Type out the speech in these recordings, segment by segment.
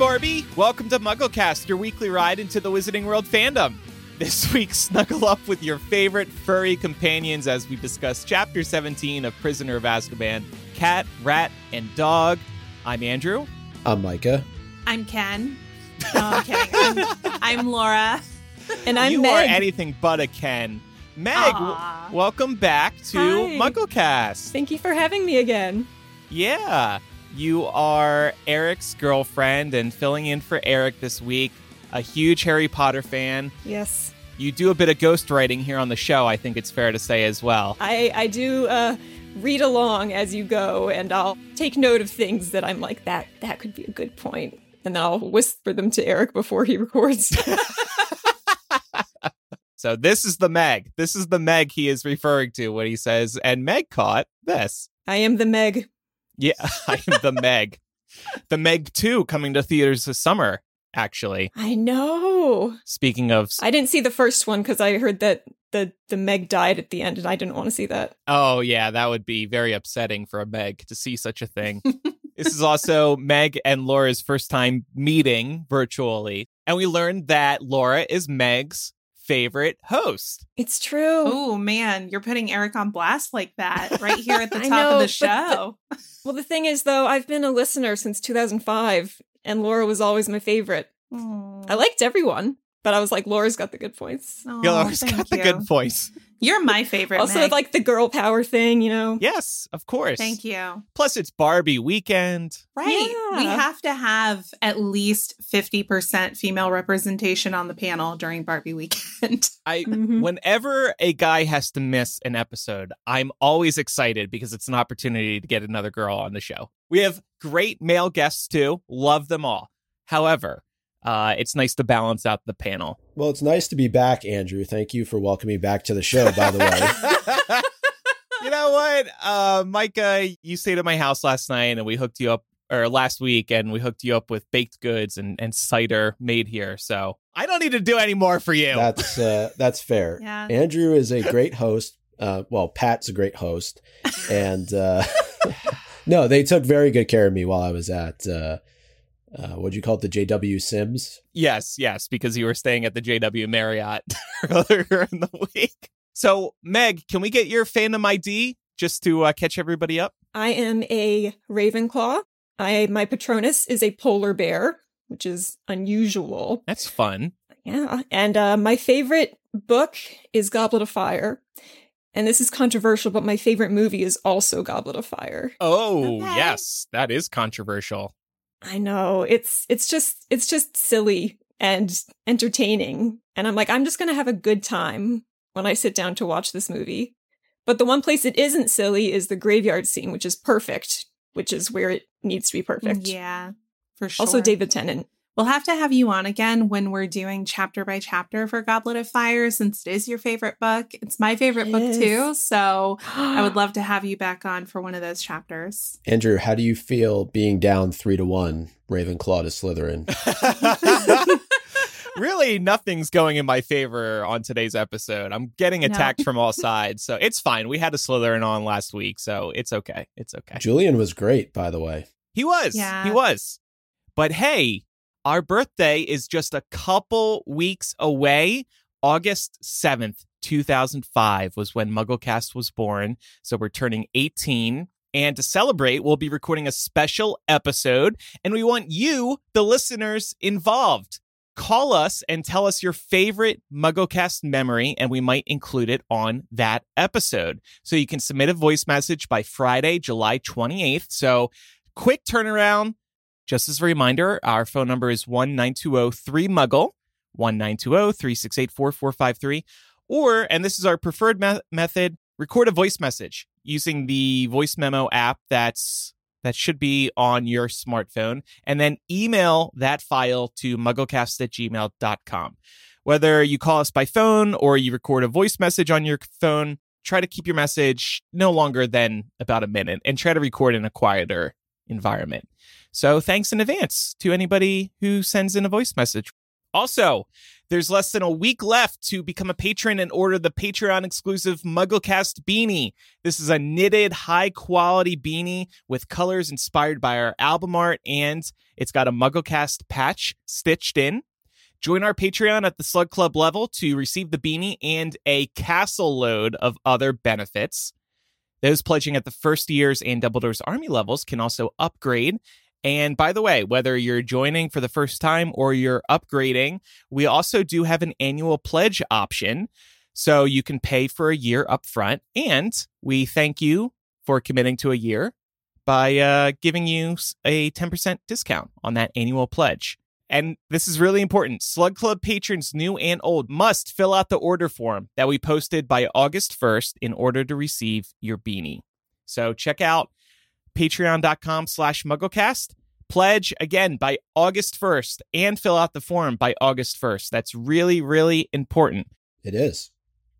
Barbie. Welcome to MuggleCast, your weekly ride into the Wizarding World fandom. This week, snuggle up with your favorite furry companions as we discuss Chapter 17 of Prisoner of Azkaban Cat, Rat, and Dog. I'm Andrew. I'm Micah. I'm Ken. No, I'm kidding. I'm, I'm Laura. And I'm you Meg. are anything but a Ken. Meg, w- Aw. welcome back to Hi. MuggleCast. Thank you for having me again. Yeah, you are Eric's girlfriend and filling in for Eric this week. A huge Harry Potter fan. Yes. You do a bit of ghostwriting here on the show, I think it's fair to say as well. I, I do uh, read along as you go, and I'll take note of things that I'm like, that that could be a good point. And then I'll whisper them to Eric before he records. So this is the Meg. This is the Meg he is referring to when he says, and Meg caught this. I am the Meg. Yeah, I am the Meg. The Meg 2 coming to theaters this summer, actually. I know. Speaking of, I didn't see the first one because I heard that the, the Meg died at the end, and I didn't want to see that. oh, yeah, that would be very upsetting for a Meg to see such a thing. this is also Meg and Laura's first time meeting virtually. And we learned that Laura is Meg's favorite host. It's true. Oh man, you're putting Eric on blast like that right here at the top know, of the but show. Well, the thing is, though, I've been a listener since 2005, and Laura was always my favorite. I liked everyone, but I was like, Laura's got the good points. Aw, Yeah, Laura's thank got the good voice. You're my favorite. also, Meg. like the girl power thing, you know? Yes, of course. Thank you. Plus, it's Barbie weekend. Right. We have to have at least 50% female representation on the panel during Barbie weekend. I Mhm. whenever a guy has to miss an episode, I'm always excited because it's an opportunity to get another girl on the show. We have great male guests too. Love them all. However, uh, it's nice to balance out the panel. Well, it's nice to be back, Andrew. Thank you for welcoming me back to the show, by the way. you know what, uh, Micah? You stayed at my house last night, and we hooked you up, or last week, and we hooked you up with baked goods and, and cider made here. So I don't need to do any more for you. That's uh, that's fair. Yeah. Andrew is a great host. Uh, well, Pat's a great host, and uh, no, they took very good care of me while I was at uh, uh, what do you call it, the JW Sims. Yes, yes, because you were staying at the JW Marriott earlier in the week. So, Meg, can we get your fandom ID just to uh, catch everybody up? I am a Ravenclaw. I my Patronus is a polar bear, which is unusual. That's fun. Yeah. And uh, my favorite book is Goblet of Fire. And this is controversial, but my favorite movie is also Goblet of Fire. Oh, Okay. yes, that is controversial. I know. It's it's just it's just silly and entertaining. And I'm like, I'm just gonna have a good time when I sit down to watch this movie. But the one place it isn't silly is the graveyard scene, which is perfect, which is where it needs to be perfect. Yeah, for sure. Also David Tennant. We'll have to have you on again when we're doing chapter by chapter for Goblet of Fire, since it is your favorite book. It's my favorite It book is. too. So I would love to have you back on for one of those chapters. Andrew, how do you feel being down three to one, Ravenclaw to Slytherin? really, nothing's going in my favor on today's episode. I'm getting No. attacked from all sides, so it's fine. We had a Slytherin on last week, so it's okay. It's okay. Julian was great, by the way. He was. Yeah. He was. But hey, our birthday is just a couple weeks away. August 7th, 2005 was when MuggleCast was born. So we're turning 18. And to celebrate, we'll be recording a special episode. And we want you, the listeners, involved. Call us and tell us your favorite MuggleCast memory, and we might include it on that episode. So you can submit a voice message by Friday, July 28th. So quick turnaround. Just as a reminder, our phone number is 1 3 Muggle, 1 368 4453. Or, and this is our preferred me- method, record a voice message using the voice memo app that's that should be on your smartphone, and then email that file to mugglecast at gmail.com. Whether you call us by phone or you record a voice message on your phone, try to keep your message no longer than about a minute and try to record in a quieter environment. So thanks in advance to anybody who sends in a voice message Also, there's less than a week left to become a patron and order the Patreon exclusive Mugglecast beanie. This is a knitted, high quality beanie with colors inspired by our album art, and it's got a Mugglecast patch stitched in. Join our Patreon at the Slug Club level to receive the beanie and a castle load of other benefits. Those pledging at the first year's and Dumbledore's Army levels can also upgrade and by the way, whether you're joining for the first time or you're upgrading, we also do have an annual pledge option. So you can pay for a year upfront. And we thank you for committing to a year by uh, giving you a 10% discount on that annual pledge. And this is really important. Slug Club patrons, new and old, must fill out the order form that we posted by August 1st in order to receive your beanie. So check out patreon.com slash mugglecast. Pledge again by August 1st and fill out the form by August 1st. That's really, really important. It is.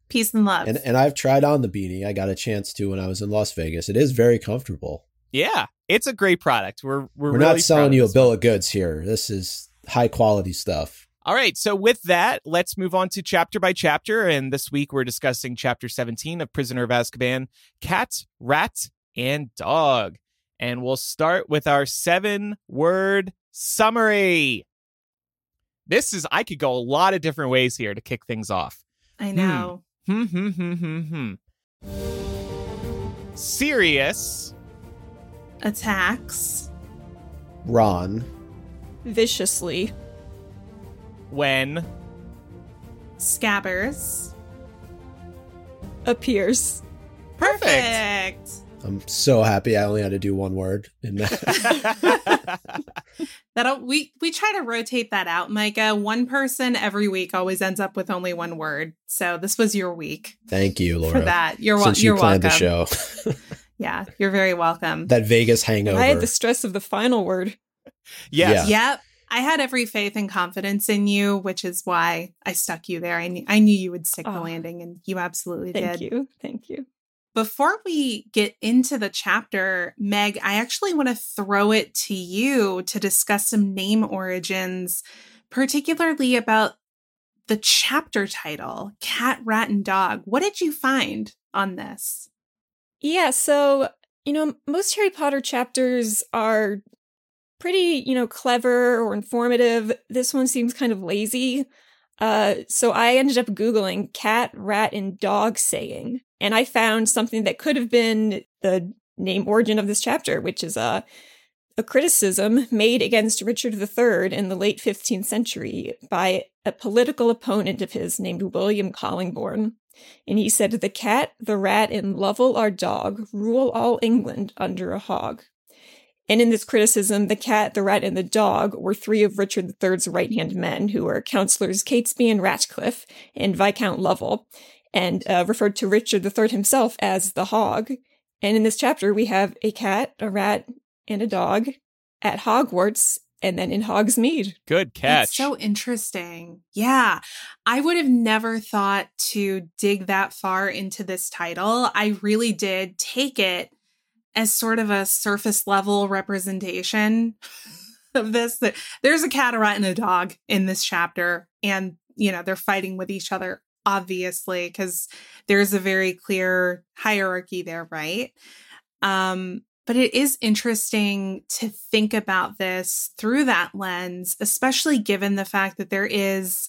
Peace and love. And, and I've tried on the beanie. I got a chance to when I was in Las Vegas. It is very comfortable. Yeah, it's a great product. We're we're, we're really not selling you a bill of goods here. This is high quality stuff. All right, so with that, let's move on to chapter by chapter. And this week we're discussing chapter 17 of Prisoner of Azkaban Cat, Rat, and Dog. And we'll start with our seven word summary. This is, I could go a lot of different ways here to kick things off. I know. Hmm, hmm, hmm, hmm, hmm. Sirius. Attacks. Ron. Viciously. When. Scabbers. Appears. Perfect. I'm so happy I only had to do one word in that. That'll we we try to rotate that out, Micah. One person every week always ends up with only one word. So this was your week. Thank you, Laura. For that. You're, Since you're you planned welcome. the show. yeah, you're very welcome. that Vegas hangover. I had the stress of the final word. yes. Yeah. Yep. I had every faith and confidence in you, which is why I stuck you there. I knew I knew you would stick the Oh. landing and you absolutely Thank did. Thank you. Thank you. Before we get into the chapter, Meg, I actually want to throw it to you to discuss some name origins, particularly about the chapter title, Cat, Rat, and Dog. What did you find on this? Yeah, so, you know, most Harry Potter chapters are pretty, you know, clever or informative. This one seems kind of lazy. Uh, so I ended up Googling cat, rat, and dog saying, and I found something that could have been the name origin of this chapter, which is a, a criticism made against Richard III in the late 15th century by a political opponent of his named William Collingbourne. And he said, The cat, the rat, and Lovell our dog rule all England under a hog. And in this criticism, the cat, the rat, and the dog were three of Richard III's right hand men, who were Councillors Catesby and Ratcliffe and Viscount Lovell, and uh, referred to Richard III himself as the hog. And in this chapter, we have a cat, a rat, and a dog at Hogwarts, and then in Hogsmeade. Good catch. It's so interesting. Yeah. I would have never thought to dig that far into this title. I really did take it as sort of a surface level representation of this. That There's a cat, a rat, and a dog in this chapter. And, you know, they're fighting with each other, obviously, because there's a very clear hierarchy there, right? Um, but it is interesting to think about this through that lens, especially given the fact that there is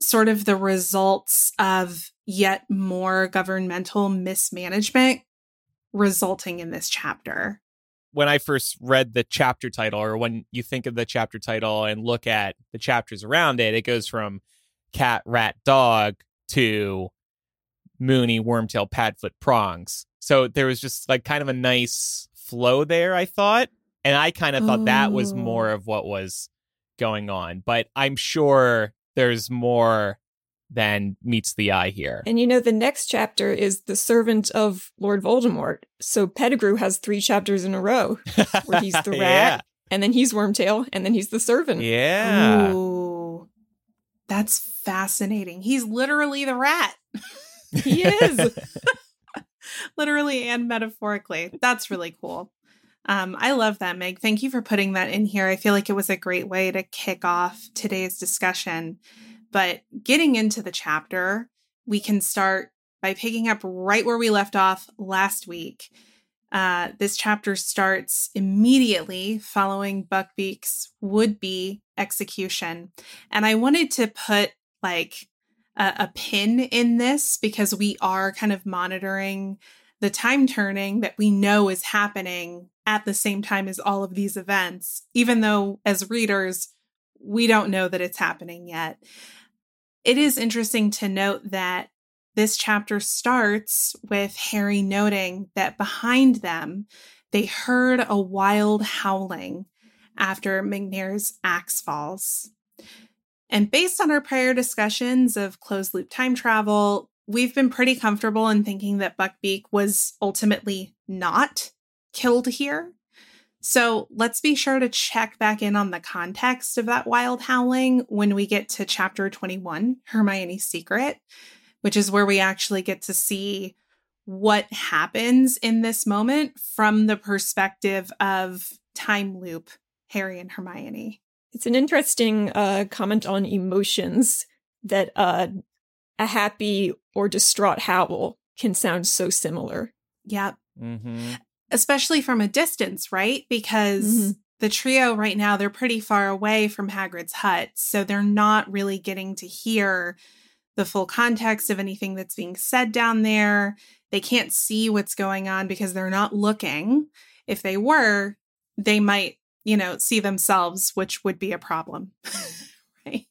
sort of the results of yet more governmental mismanagement resulting in this chapter. when I first read the chapter title, or when you think of the chapter title and look at the chapters around it, it goes from cat, rat, dog to Moony, Wormtail, Padfoot, Prongs. So there was just like kind of a nice flow there, I thought. And I kind of thought that was oh. more of what was going on. But I'm sure there's more than meets the eye here. And you know, the next chapter is The Servant of Lord Voldemort. So Pettigrew has three chapters in a row, where he's the rat, and then he's Wormtail, and then he's the servant. Yeah. yeah. Ooh, that's fascinating. He's literally the rat. He is. literally and metaphorically. That's really cool. Um, I love that, Meg. Thank you for putting that in here. I feel like it was a great way to kick off today's discussion. But getting into the chapter, we can start by picking up right where we left off last week. Uh, this chapter starts immediately following Buckbeak's would be execution. And I wanted to put like a, a pin in this because we are kind of monitoring the time turning that we know is happening at the same time as all of these events, even though as readers, we don't know that it's happening yet. It is interesting to note that this chapter starts with Harry noting that behind them, they heard a wild howling after Macnair's axe falls. And based on our prior discussions of closed loop time travel, we've been pretty comfortable in thinking that Buckbeak was ultimately not killed here. So let's be sure to check back in on the context of that wild howling when we get to chapter 21, Hermione's Secret, which is where we actually get to see what happens in this moment from the perspective of time loop Harry and Hermione. It's an interesting uh, comment on emotions that uh, a happy or distraught howl can sound so similar. Yep. Mm-hmm. Especially from a distance, right? Because mm-hmm. the trio right now, they're pretty far away from Hagrid's hut. So they're not really getting to hear the full context of anything that's being said down there. They can't see what's going on because they're not looking. If they were, they might, you know, see themselves, which would be a problem. right.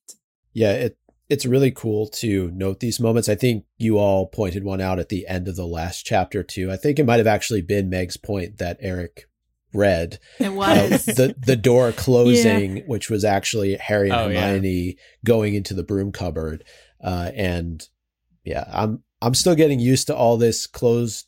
Yeah, it it's really cool to note these moments. I think you all pointed one out at the end of the last chapter too. I think it might have actually been Meg's point that Eric read. It was uh, the the door closing, yeah. which was actually Harry and oh, Hermione yeah. going into the broom cupboard. Uh, and yeah, I'm I'm still getting used to all this closed.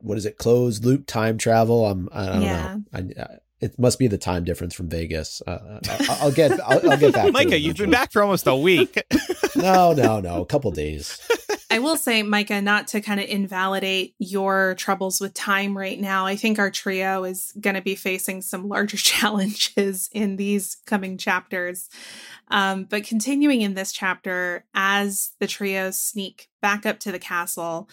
What is it? Closed loop time travel. I'm I don't yeah. know. I, it must be the time difference from Vegas. Uh, I'll, I'll, get I'll, I'll, get back. Micah, you've been back for almost a week. no, no, no, a couple days. I will say, Micah, not to kind of invalidate your troubles with time right now. I think our trio is going to be facing some larger challenges in these coming chapters. Um, but continuing in this chapter, as the trio sneak back up to the castle,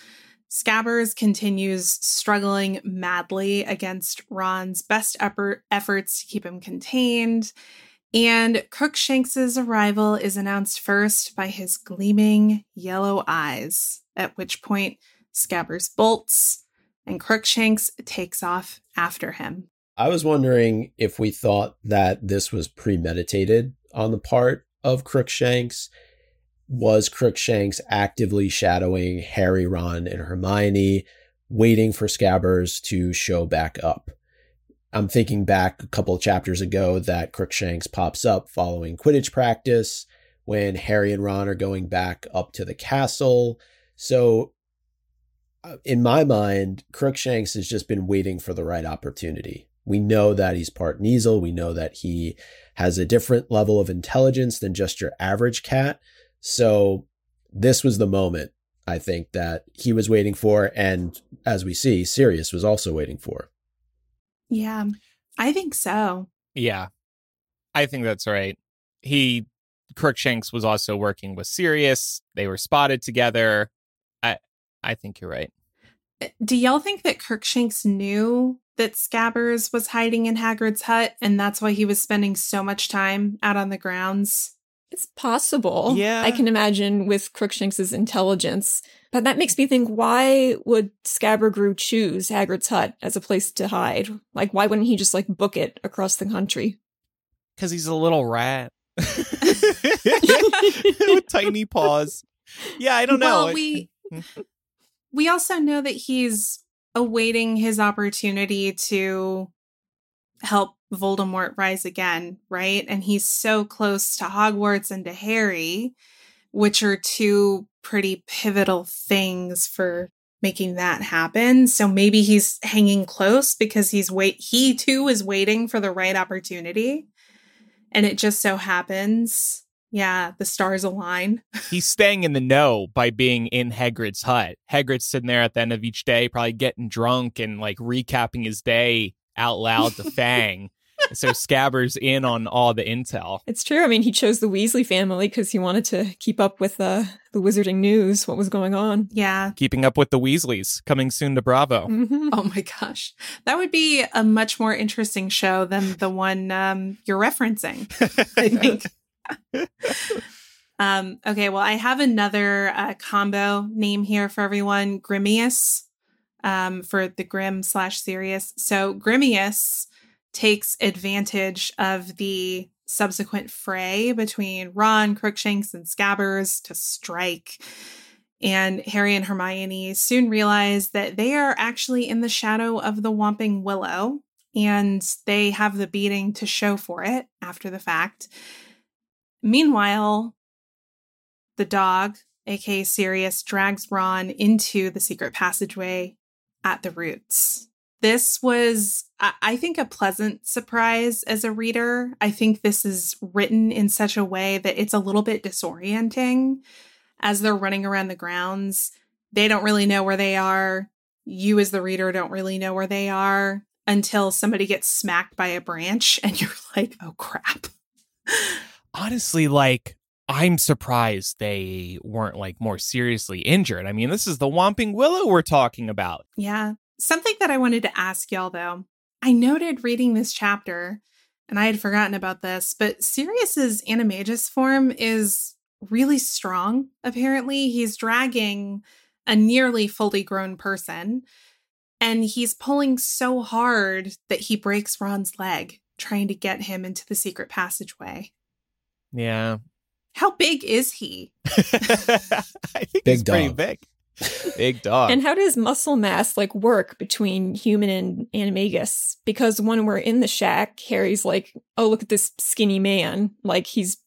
Scabbers continues struggling madly against Ron's best effort, efforts to keep him contained. And Crookshanks's arrival is announced first by his gleaming yellow eyes, at which point Scabbers bolts and Crookshanks takes off after him. I was wondering if we thought that this was premeditated on the part of Crookshanks was Crookshanks actively shadowing Harry, Ron, and Hermione, waiting for Scabbers to show back up. I'm thinking back a couple of chapters ago that Crookshanks pops up following Quidditch practice when Harry and Ron are going back up to the castle. So, uh, in my mind, Crookshanks has just been waiting for the right opportunity. We know that he's part Kneazle. We know that he has a different level of intelligence than just your average cat. So this was the moment I think that he was waiting for, and as we see, Sirius was also waiting for. Yeah, I think so. Yeah, I think that's right. He Crookshanks was also working with Sirius. They were spotted together. I I think you're right. Uh, do y'all think that Crookshanks knew that Scabbers was hiding in Hagrid's hut, and that's why he was spending so much time out on the grounds? It's possible. Yeah. I can imagine with Crookshanks's intelligence. But that makes me think why would Scabbergrew choose Hagrid's hut as a place to hide? Like why wouldn't he just like book it across the country? Cuz he's a little rat. with tiny paws. Yeah, I don't know. Well, we hmm. we also know that he's awaiting his opportunity to help Voldemort rise again, right? And he's so close to Hogwarts and to Harry, which are two pretty pivotal things for making that happen. So maybe he's hanging close because he's wait he too is waiting for the right opportunity. And it just so happens, yeah, the stars align. he's staying in the know by being in Hagrid's hut. Hagrid's sitting there at the end of each day, probably getting drunk and like recapping his day out loud to Fang. So Scabbers in on all the intel. It's true. I mean, he chose the Weasley family because he wanted to keep up with uh, the wizarding news, what was going on. Yeah. Keeping up with the Weasleys, coming soon to Bravo. Mhm. Oh my gosh. That would be a much more interesting show than the one um, you're referencing, I think. um, okay, well, I have another uh, combo name here for everyone Grimius um, for the Grim slash Sirius. So, Grimius takes advantage of the subsequent fray between Ron, Crookshanks, and Scabbers to strike. And Harry and Hermione soon realize that they are actually in the shadow of the Whomping Willow, and they have the beating to show for it after the fact. Meanwhile, the dog, aka Sirius, drags Ron into the secret passageway at the roots. This was, I think, a pleasant surprise as a reader. I think this is written in such a way that it's a little bit disorienting as they're running around the grounds. They don't really know where they are. You, as the reader, don't really know where they are until somebody gets smacked by a branch and you're like, oh crap. Honestly, like, I'm surprised they weren't like more seriously injured. I mean, this is the Whomping Willow we're talking about. Yeah. Something that I wanted to ask y'all though. I noted reading this chapter, and I had forgotten about this, but Sirius's animagus form is really strong, apparently. He's dragging a nearly fully grown person, and he's pulling so hard that he breaks Ron's leg, trying to get him into the secret passageway. Yeah. How big is he? I think Big he's pretty big. Big dog. And how does muscle mass like work between human and animagus? Because when we're in the shack, Harry's like, "Oh, look at this skinny man! Like he's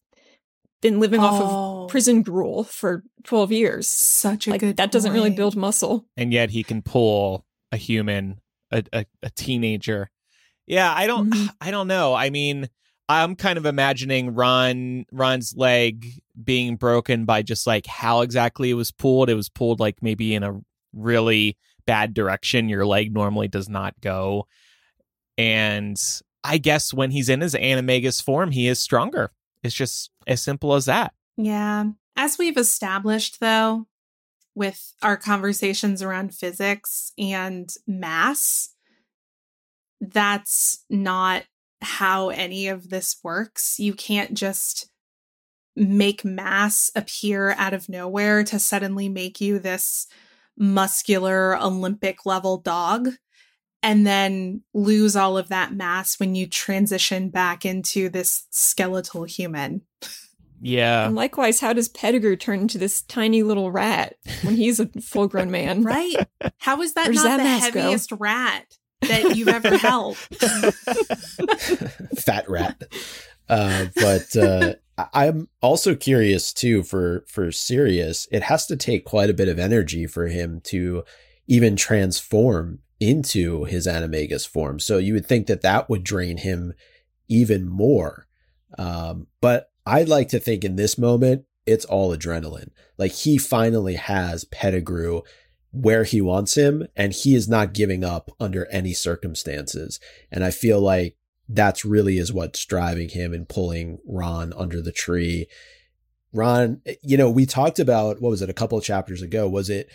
been living off Oh. of prison gruel for twelve years. Such a Like good that doesn't really build muscle." and yet he can pull a human, a, a, a teenager. Yeah, I don't, Mhm. I don't know. I mean, I'm kind of imagining Ron, Ron's leg being broken by just like how exactly it was pulled. It was pulled like maybe in a really bad direction. Your leg normally does not go, and I guess when he's in his animagus form, he is stronger. It's just as simple as that. Yeah. As we've established, though, with our conversations around physics and mass, that's not how any of this works. You can't just make mass appear out of nowhere to suddenly make you this muscular Olympic level dog and then lose all of that mass when you transition back into this skeletal human. Yeah. And likewise, how does Pettigrew turn into this tiny little rat when he's a full-grown man? Right? How is that Where not that the mask go? heaviest rat that you've ever held? fat rat. Uh, but uh, I- I'm also curious too for for Sirius. It has to take quite a bit of energy for him to even transform into his animagus form. So you would think that that would drain him even more. Um, but I'd like to think in this moment it's all adrenaline. Like he finally has Pettigrew where he wants him, and he is not giving up under any circumstances. And I feel like that's really is what's driving him and pulling Ron under the tree. Ron, you know, we talked about what was it a couple of chapters ago? Was it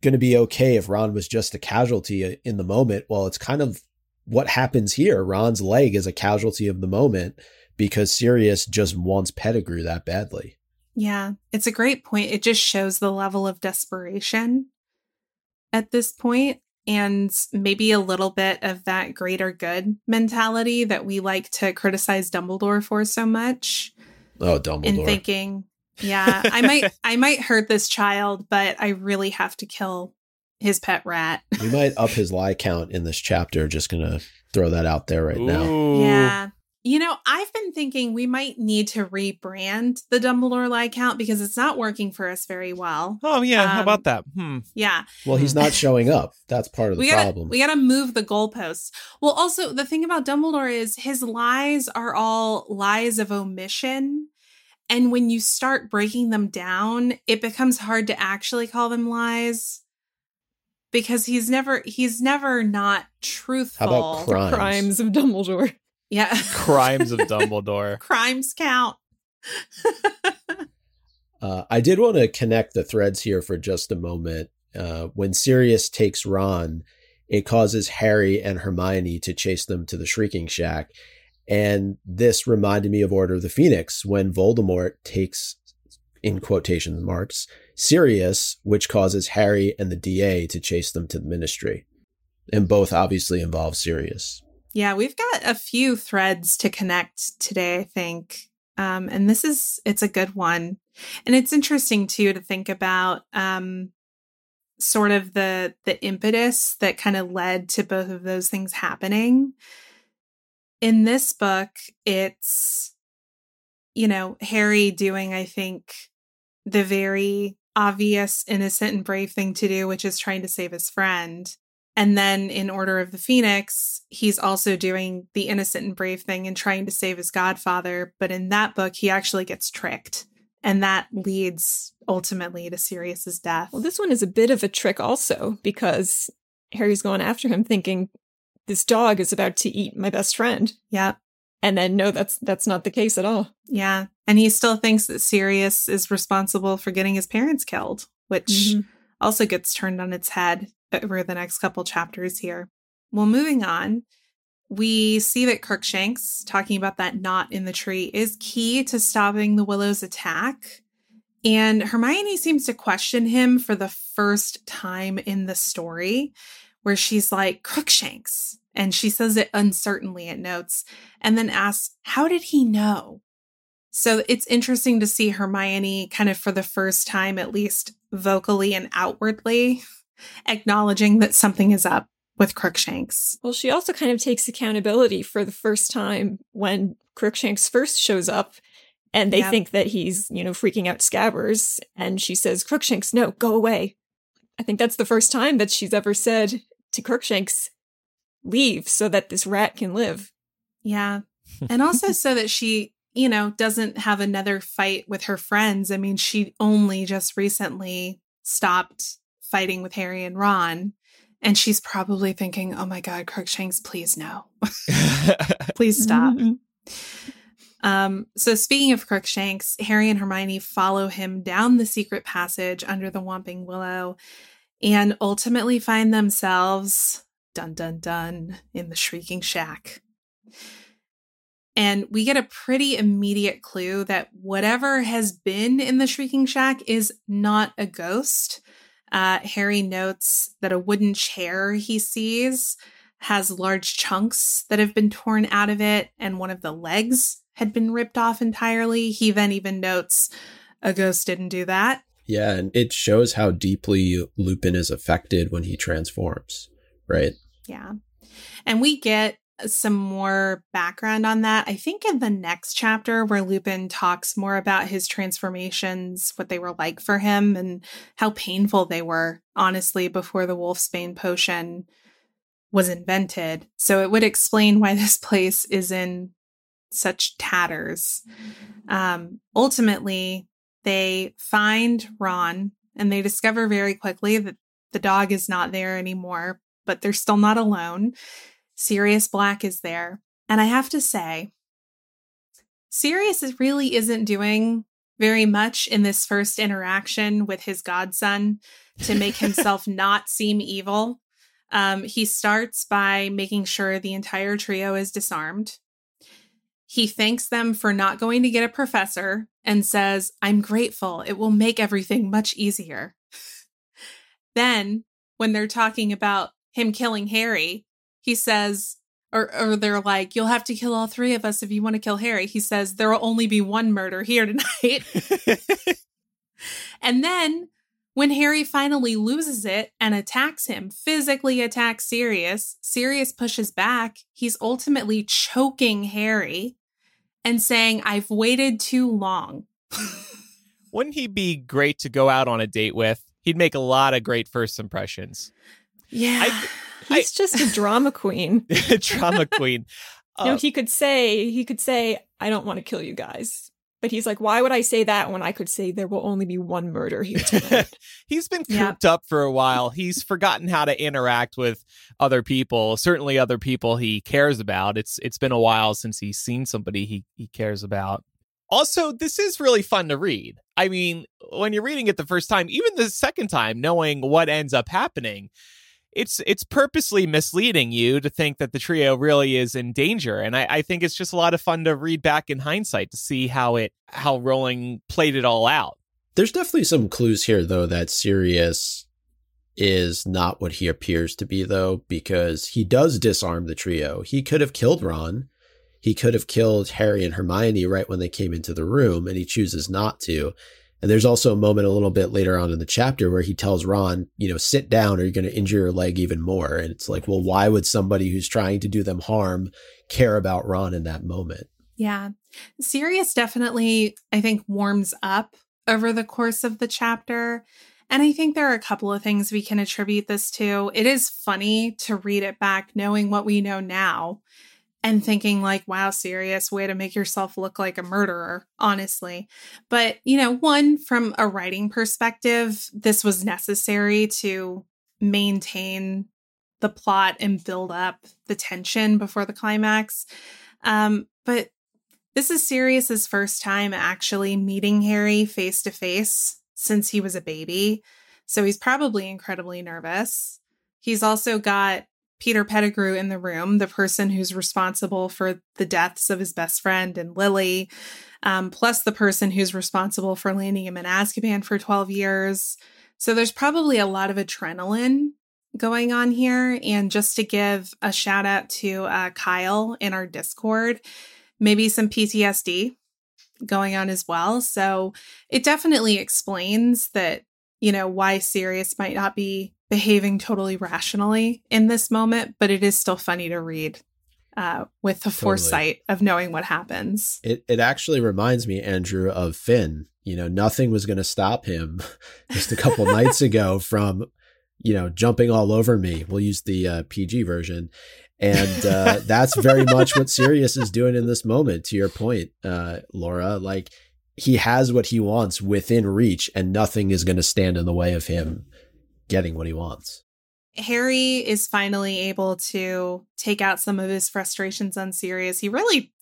going to be okay if Ron was just a casualty in the moment? Well, it's kind of what happens here. Ron's leg is a casualty of the moment because Sirius just wants Pettigrew that badly. Yeah, it's a great point. It just shows the level of desperation at this point and maybe a little bit of that greater good mentality that we like to criticize Dumbledore for so much Oh, in Dumbledore. thinking, yeah, I might I might hurt this child, but I really have to kill his pet rat. we might up his lie count in this chapter. Just going to throw that out there right now. Yeah. You know, I've been thinking we might need to rebrand the Dumbledore lie count because it's not working for us very well. Oh yeah, how Um, about that? Hmm. Yeah. Well, he's not showing up. That's part of the we gotta problem. we gotta move the goalposts. Well, also the thing about Dumbledore is his lies are all lies of omission. And when you start breaking them down, it becomes hard to actually call them lies. because he's never he's never not truthful. How about crimes? Crimes of Dumbledore. Yeah. Crimes of Dumbledore. Crimes count. Uh, I did want to connect the threads here for just a moment. Uh, when Sirius takes Ron, it causes Harry and Hermione to chase them to the Shrieking Shack. And this reminded me of Order of the Phoenix when Voldemort takes, in quotation marks, Sirius, which causes Harry and the DA to chase them to the Ministry. And both obviously involve Sirius. Yeah, we've got a few threads to connect today, I think. Um, and this is it's a good one. And it's interesting too to think about um sort of the the impetus that kind of led to both of those things happening. In this book, it's you know, Harry doing I think the very obvious innocent and brave thing to do, which is trying to save his friend. And then in Order of the Phoenix, he's also doing the innocent and brave thing and trying to save his godfather. But in that book, he actually gets tricked. And that leads ultimately to Sirius's death. Well, this one is a bit of a trick also because Harry's going after him thinking this dog is about to eat my best friend. Yep. And then no, that's that's not the case at all. Yeah. And he still thinks that Sirius is responsible for getting his parents killed, which mm-hmm. also gets turned on its head over the next couple chapters here. Well, moving on, we see that Crookshanks, talking about that knot in the tree, is key to stopping the Willow's attack. And Hermione seems to question him for the first time in the story, where she's like, Crookshanks. And she says it uncertainly, it notes, and then asks, How did he know? So it's interesting to see Hermione kind of for the first time, at least vocally and outwardly, acknowledging that something is up with Crookshanks. Well, she also kind of takes accountability for the first time when Crookshanks first shows up and they yep. think that he's, you know, freaking out Scabbers. And she says, Crookshanks, no, go away. I think that's the first time that she's ever said to Crookshanks, leave so that this rat can live. Yeah. And also so that she, you know, doesn't have another fight with her friends. I mean, she only just recently stopped fighting with Harry and Ron. And she's probably thinking, oh my God, Crookshanks, please no. please stop. Um, so, speaking of Crookshanks, Harry and Hermione follow him down the secret passage under the Whomping Willow and ultimately find themselves, dun dun dun, in the Shrieking Shack. And we get a pretty immediate clue that whatever has been in the Shrieking Shack is not a ghost. Uh, Harry notes that a wooden chair he sees has large chunks that have been torn out of it, and one of the legs had been ripped off entirely. He then even notes a ghost didn't do that. Yeah, and it shows how deeply Lupin is affected when he transforms, right? Yeah. And we get some more background on that. I think in the next chapter, where Lupin talks more about his transformations, what they were like for him, and how painful they were, honestly, before the Wolfsbane potion was invented. So it would explain why this place is in such tatters. Um, ultimately, they find Ron and they discover very quickly that the dog is not there anymore, but they're still not alone. Sirius Black is there. And I have to say, Sirius really isn't doing very much in this first interaction with his godson to make himself not seem evil. Um, he starts by making sure the entire trio is disarmed. He thanks them for not going to get a professor and says, I'm grateful. It will make everything much easier. then, when they're talking about him killing Harry, he says, or, or they're like, you'll have to kill all three of us if you want to kill Harry. He says, there will only be one murder here tonight. and then when Harry finally loses it and attacks him, physically attacks Sirius, Sirius pushes back. He's ultimately choking Harry and saying, I've waited too long. Wouldn't he be great to go out on a date with? He'd make a lot of great first impressions. Yeah. I, He's I, just a drama queen. drama queen. you know, uh, he could say, he could say, I don't want to kill you guys. But he's like, why would I say that when I could say there will only be one murder here tonight? he's been Yeah. cooped up for a while. He's forgotten how to interact with other people, certainly other people he cares about. It's it's been a while since he's seen somebody he, he cares about. Also, this is really fun to read. I mean, when you're reading it the first time, even the second time, knowing what ends up happening, it's it's purposely misleading you to think that the trio really is in danger. And I, I think it's just a lot of fun to read back in hindsight to see how it how Rowling played it all out. There's definitely some clues here, though, that Sirius is not what he appears to be, though, because he does disarm the trio. He could have killed Ron. He could have killed Harry and Hermione right when they came into the room, and he chooses not to. And there's also a moment a little bit later on in the chapter where he tells Ron, you know, sit down or you're going to injure your leg even more. And it's like, well, why would somebody who's trying to do them harm care about Ron in that moment? Yeah. Sirius definitely, I think, warms up over the course of the chapter. And I think there are a couple of things we can attribute this to. It is funny to read it back knowing what we know now and thinking like, wow, Sirius, way to make yourself look like a murderer, honestly. But, you know, one, from a writing perspective, this was necessary to maintain the plot and build up the tension before the climax. Um, but this is Sirius's first time actually meeting Harry face to face since he was a baby. So he's probably incredibly nervous. He's also got Peter Pettigrew in the room, the person who's responsible for the deaths of his best friend and Lily, um, plus the person who's responsible for landing him in Azkaban for 12 years. So there's probably a lot of adrenaline going on here. And just to give a shout out to uh, Kyle in our Discord, maybe some PTSD going on as well. So it definitely explains that, you know, why Sirius might not be behaving totally rationally in this moment, but it is still funny to read uh, with the Totally. foresight of knowing what happens. It it actually reminds me, Andrew, of Finn. You know, nothing was going to stop him just a couple nights ago from, you know, jumping all over me. We'll use the uh, PG version, and uh, that's very much what Sirius is doing in this moment. To your point, uh, Laura, like he has what he wants within reach, and nothing is going to stand in the way of him getting what he wants. Harry is finally able to take out some of his frustrations on Sirius. He really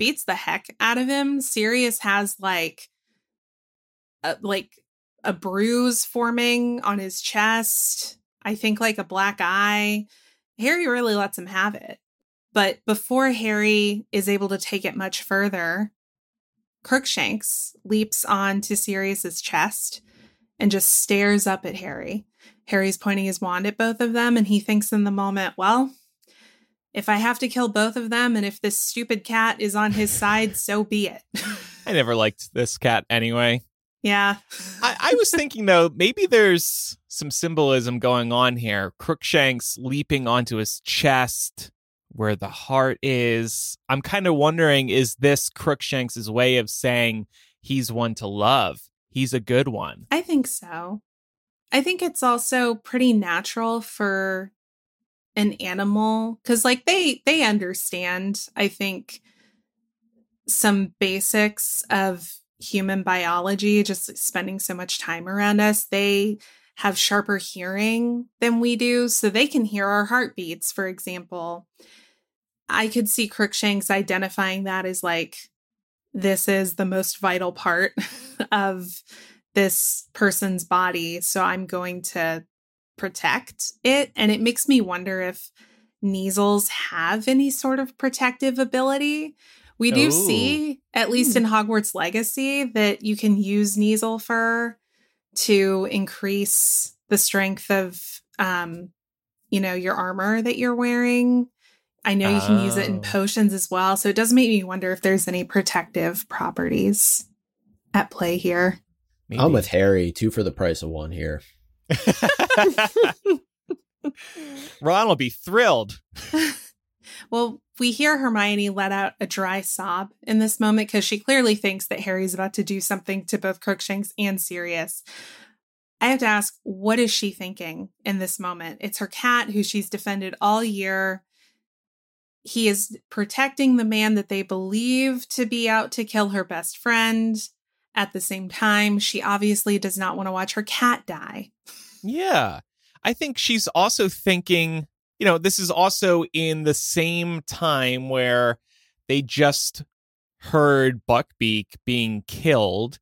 beats the heck out of him. Sirius has like a, like a bruise forming on his chest. I think like a black eye. Harry really lets him have it. But before Harry is able to take it much further, Crookshanks leaps onto Sirius's chest and just stares up at Harry. Harry's pointing his wand at both of them, and he thinks in the moment, well, if I have to kill both of them, and if this stupid cat is on his side, so be it. I never liked this cat anyway. yeah. I, I was thinking though, maybe there's some symbolism going on here. Crookshanks leaping onto his chest where the heart is. I'm kind of wondering is this Crookshanks' way of saying he's one to love? He's a good one. I think so. I think it's also pretty natural for an animal cuz like they they understand I think some basics of human biology just spending so much time around us. They have sharper hearing than we do so they can hear our heartbeats for example. I could see Crookshanks identifying that as like this is the most vital part of this person's body. So I'm going to protect it. And it makes me wonder if Kneazles have any sort of protective ability. We do Ooh. see, at least in Hogwarts Legacy, that you can use Kneazle fur to increase the strength of um, you know, your armor that you're wearing. I know you can use it in Oh. potions as well. So it does make me wonder if there's any protective properties at play here. Maybe. I'm with Harry, two for the price of one here. Ron will be thrilled. Well, we hear Hermione let out a dry sob in this moment because she clearly thinks that Harry's about to do something to both Crookshanks and Sirius. I have to ask, what is she thinking in this moment? It's her cat who she's defended all year. he is protecting the man that they believe to be out to kill her best friend. At the same time, she obviously does not want to watch her cat die. Yeah. I think she's also thinking, you know, this is also in the same time where they just heard Buckbeak being killed.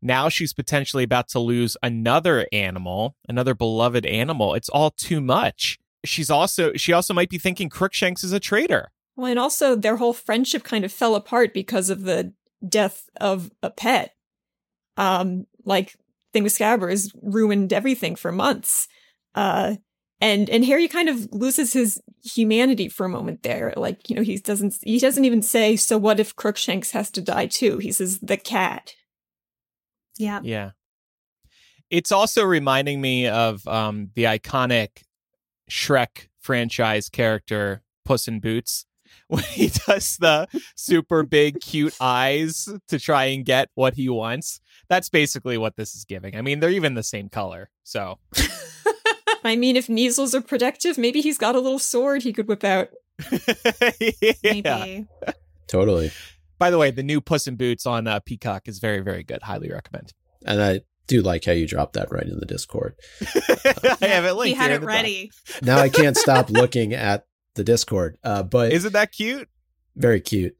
Now she's potentially about to lose another animal, another beloved animal. It's all too much. She's also she also might be thinking Crookshanks is a traitor. Well, and also their whole friendship kind of fell apart because of the death of a pet. Um, like thing with Scabbers ruined everything for months. Uh, and and Harry kind of loses his humanity for a moment there. Like you know, he doesn't he doesn't even say, "So what if Crookshanks has to die too?" He says, "The cat." Yeah. Yeah. It's also reminding me of um, the iconic Shrek franchise character Puss in Boots when he does the super big cute eyes to try and get what he wants. That's basically what this is giving. I mean, they're even the same color. So I mean, if Kneazles are protective, maybe he's got a little sword he could whip out. yeah. Maybe. Totally. By the way, the new Puss in Boots on uh, Peacock is very, very good. Highly recommend. And I do like how you dropped that right in the Discord. I have it linked. He had it in the ready. Now I can't stop looking at the Discord. Uh, but. Isn't that cute? very cute.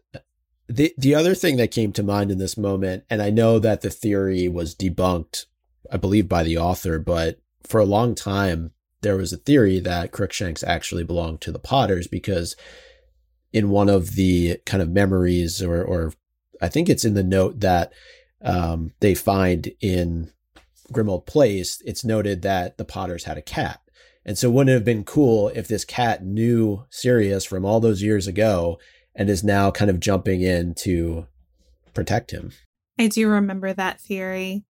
The the other thing that came to mind in this moment, and I know that the theory was debunked, I believe, by the author, but for a long time there was a theory that Crookshanks actually belonged to the Potters because in one of the kind of memories, or or I think it's in the note that um, they find in Grimmauld Place, it's noted that the Potters had a cat. And so wouldn't it have been cool if this cat knew Sirius from all those years ago and is now kind of jumping in to protect him? I do remember that theory.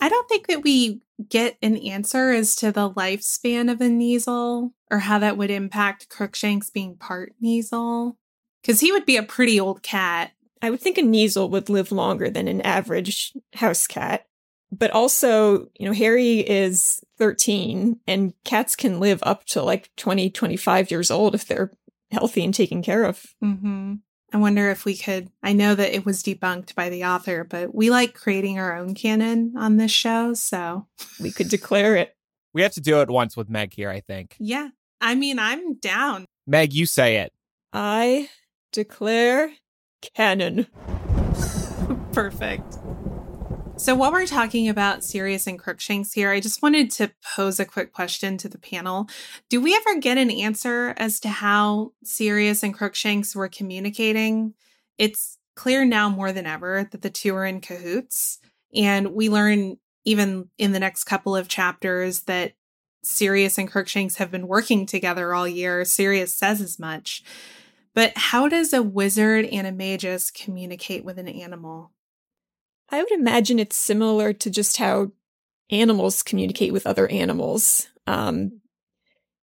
I don't think that we get an answer as to the lifespan of a Kneazle or how that would impact Crookshanks being part Kneazle. Because he would be a pretty old cat. I would think a Kneazle would live longer than an average house cat. But also, you know, Harry is 13 and cats can live up to like 20, 25 years old if they're healthy and taken care of. Mm-hmm. I wonder if we could. I know that it was debunked by the author, but we like creating our own canon on this show. So, We could declare it. We have to do it once with Meg here, I think. yeah. I mean, I'm down. Meg, you say it. I declare canon. Perfect. So, while we're talking about Sirius and Crookshanks here, I just wanted to pose a quick question to the panel. Do we ever get an answer as to how Sirius and Crookshanks were communicating? It's clear now more than ever that the two are in cahoots. And we learn even in the next couple of chapters that Sirius and Crookshanks have been working together all year. Sirius says as much. But how does a wizard animagus communicate with an animal? I would imagine it's similar to just how animals communicate with other animals. Um,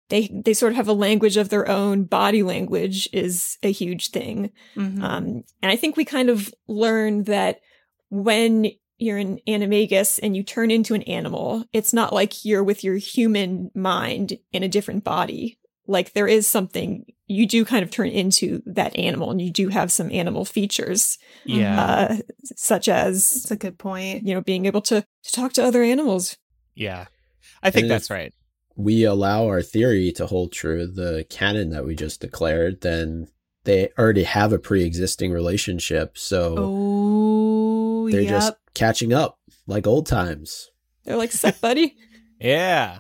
they they sort of have a language of their own. Body language is a huge thing, Mhm. um, and I think we kind of learn that when you're an animagus and you turn into an animal, it's not like you're with your human mind in a different body. Like there is something you do kind of turn into that animal, and you do have some animal features Yeah. uh, such as it's a good point. you know being able to, to talk to other animals. yeah. I think And that's right. We allow our theory to hold true, the canon that we just declared, then they already have a pre existing relationship. So Oh, they're yep. just catching up like old times. They're like, "Sup, buddy?" Yeah.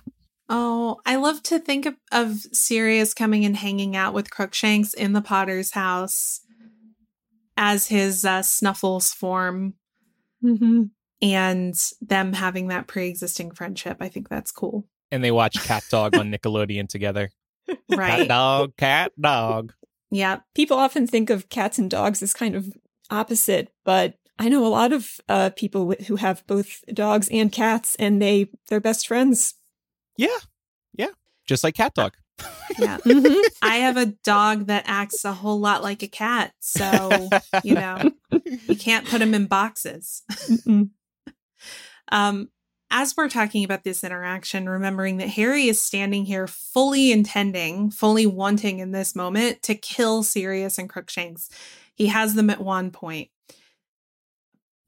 Oh, I love to think of, of Sirius coming and hanging out with Crookshanks in the Potter's house as his uh, Snuffles form mm-hmm. and them having that pre existing friendship. I think that's cool. And they watch CatDog on Nickelodeon together. Right. Cat Right. dog, cat dog. yep. People often think of cats and dogs as kind of opposite, but I know a lot of uh, people wi- who have both dogs and cats, and they they're best friends. Just like CatDog. Yeah. Mhm. I have a dog that acts a whole lot like a cat. So, you know, you can't put him in boxes. Um, as we're talking about this interaction, remembering that Harry is standing here fully intending, fully wanting in this moment to kill Sirius and Crookshanks. He has them at one point.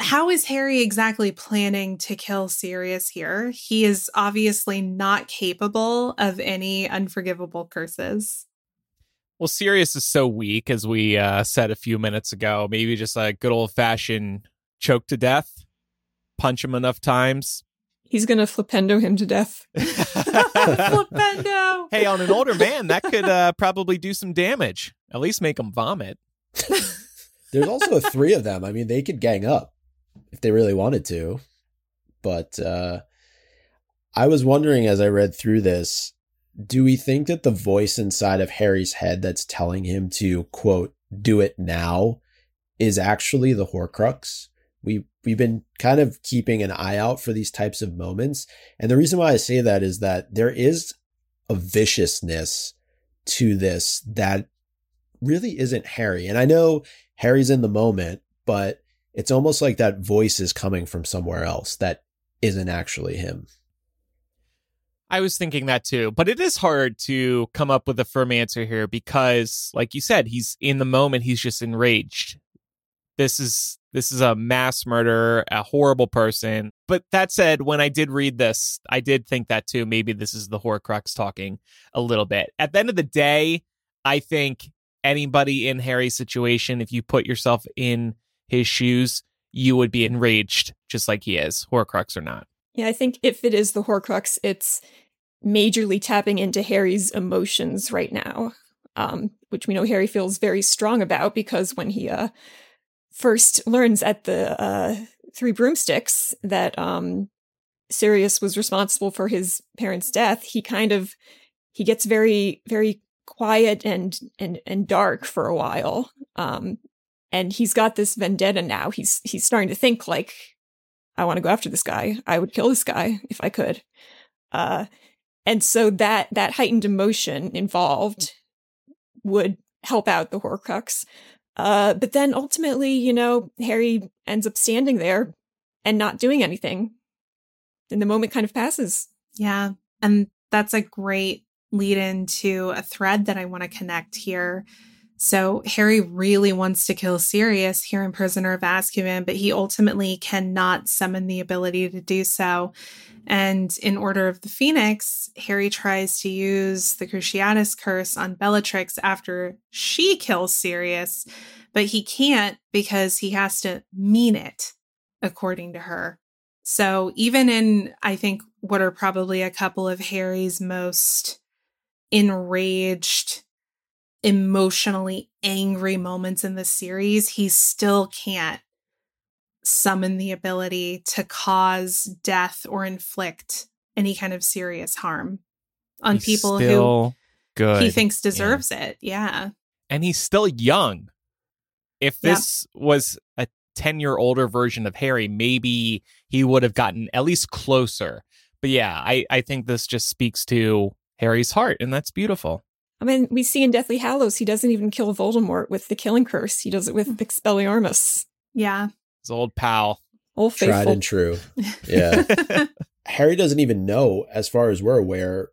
How is Harry exactly planning to kill Sirius here? He is obviously not capable of any unforgivable curses. Well, Sirius is so weak, as we uh, said a few minutes ago. Maybe just a good old fashioned choke to death, punch him enough times. He's gonna flipendo him to death. flipendo. Hey, on an older man, that could uh, probably do some damage. At least make him vomit. There's also three of them. I mean, they could gang up if they really wanted to. But uh, I was wondering as I read through this, do we think that the voice inside of Harry's head that's telling him to quote do it now is actually the Horcrux? We we've been kind of keeping an eye out for these types of moments, and the reason why I say that is that there is a viciousness to this that really isn't Harry. And I know Harry's in the moment, but it's almost like that voice is coming from somewhere else that isn't actually him. I was thinking that too, but it is hard to come up with a firm answer here because, like you said, he's in the moment, he's just enraged. This is this is a mass murderer, a horrible person. But that said, when I did read this, I did think that too. Maybe this is the Horcrux talking a little bit. At the end of the day, I think anybody in Harry's situation, if you put yourself in his shoes, you would be enraged just like he is, Horcrux or not. Yeah, I think if it is the Horcrux, it's majorly tapping into Harry's emotions right now, um, which we know Harry feels very strong about because when he uh, first learns at the uh, Three Broomsticks that um, Sirius was responsible for his parents' death, he kind of he gets very very quiet and and and dark for a while. Um, and he's got this vendetta now. He's he's starting to think like, I want to go after this guy. I would kill this guy if I could. Uh, and so that that heightened emotion involved would help out the Horcrux. Uh, but then ultimately, you know, Harry ends up standing there and not doing anything. And the moment kind of passes. Yeah. And that's a great lead into a thread that I want to connect here. So Harry really wants to kill Sirius here in Prisoner of Azkaban, but he ultimately cannot summon the ability to do so. And in Order of the Phoenix, Harry tries to use the Cruciatus curse on Bellatrix after she kills Sirius, but he can't because he has to mean it, according to her. So even in, I think, what are probably a couple of Harry's most enraged, emotionally angry moments in the series, he still can't summon the ability to cause death or inflict any kind of serious harm on He's people who good. he thinks deserves it. Yeah. and he's still young. If Yeah. this was a 10 year older version of Harry, maybe he would have gotten at least closer. But yeah, I, I think this just speaks to Harry's heart, and that's beautiful. I mean, we see in Deathly Hallows, he doesn't even kill Voldemort with the killing curse. He does it with mm. Expelliarmus. Yeah. His old pal. Old Tried faithful. and true. Yeah. Harry doesn't even know, as far as we're aware,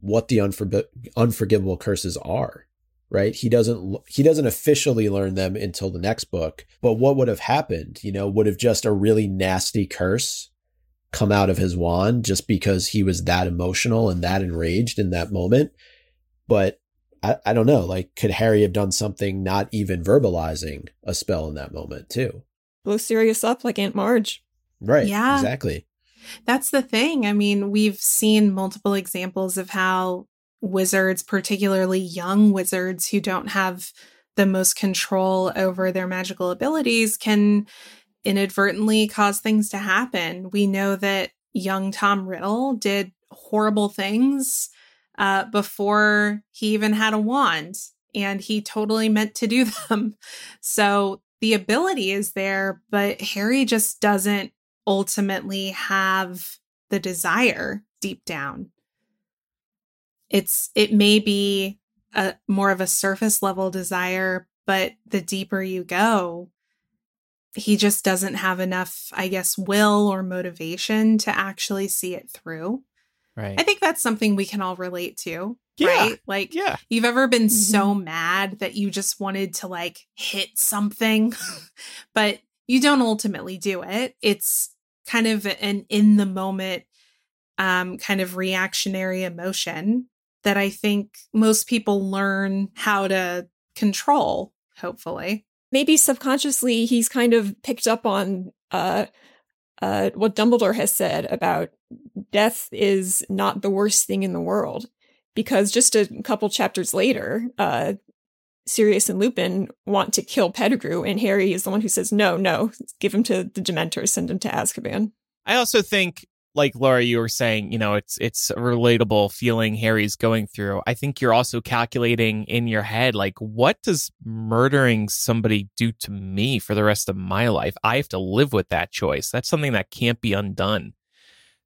what the unforb- unforgivable curses are. Right? He doesn't. He doesn't officially learn them until the next book. But what would have happened? You know, would have just a really nasty curse come out of his wand just because he was that emotional and that enraged in that moment. But I, I don't know. Like, could Harry have done something not even verbalizing a spell in that moment too? Blow Sirius up like Aunt Marge. Right. Yeah. Exactly. That's the thing. I mean, we've seen multiple examples of how wizards, particularly young wizards who don't have the most control over their magical abilities, can inadvertently cause things to happen. We know that young Tom Riddle did horrible things uh, before he even had a wand, and he totally meant to do them. So the ability is there, but Harry just doesn't ultimately have the desire deep down. It's it may be a more of a surface level desire, but the deeper you go, he just doesn't have enough, I guess, will or motivation to actually see it through. Right. I think that's something we can all relate to. Yeah. Right? Like, yeah. you've ever been so mad that you just wanted to like hit something, but you don't ultimately do it. It's kind of an in the moment, um, kind of reactionary emotion that I think most people learn how to control, hopefully. Maybe subconsciously he's kind of picked up on uh uh what Dumbledore has said about death is not the worst thing in the world. Because just a couple chapters later, uh Sirius and Lupin want to kill Pettigrew, and Harry is the one who says, No, no, give him to the Dementors, send him to Azkaban. I also think, like Laura, you were saying, you know, it's it's a relatable feeling Harry's going through. I think you're also calculating in your head, like, what does murdering somebody do to me for the rest of my life? I have to live with that choice. That's something that can't be undone.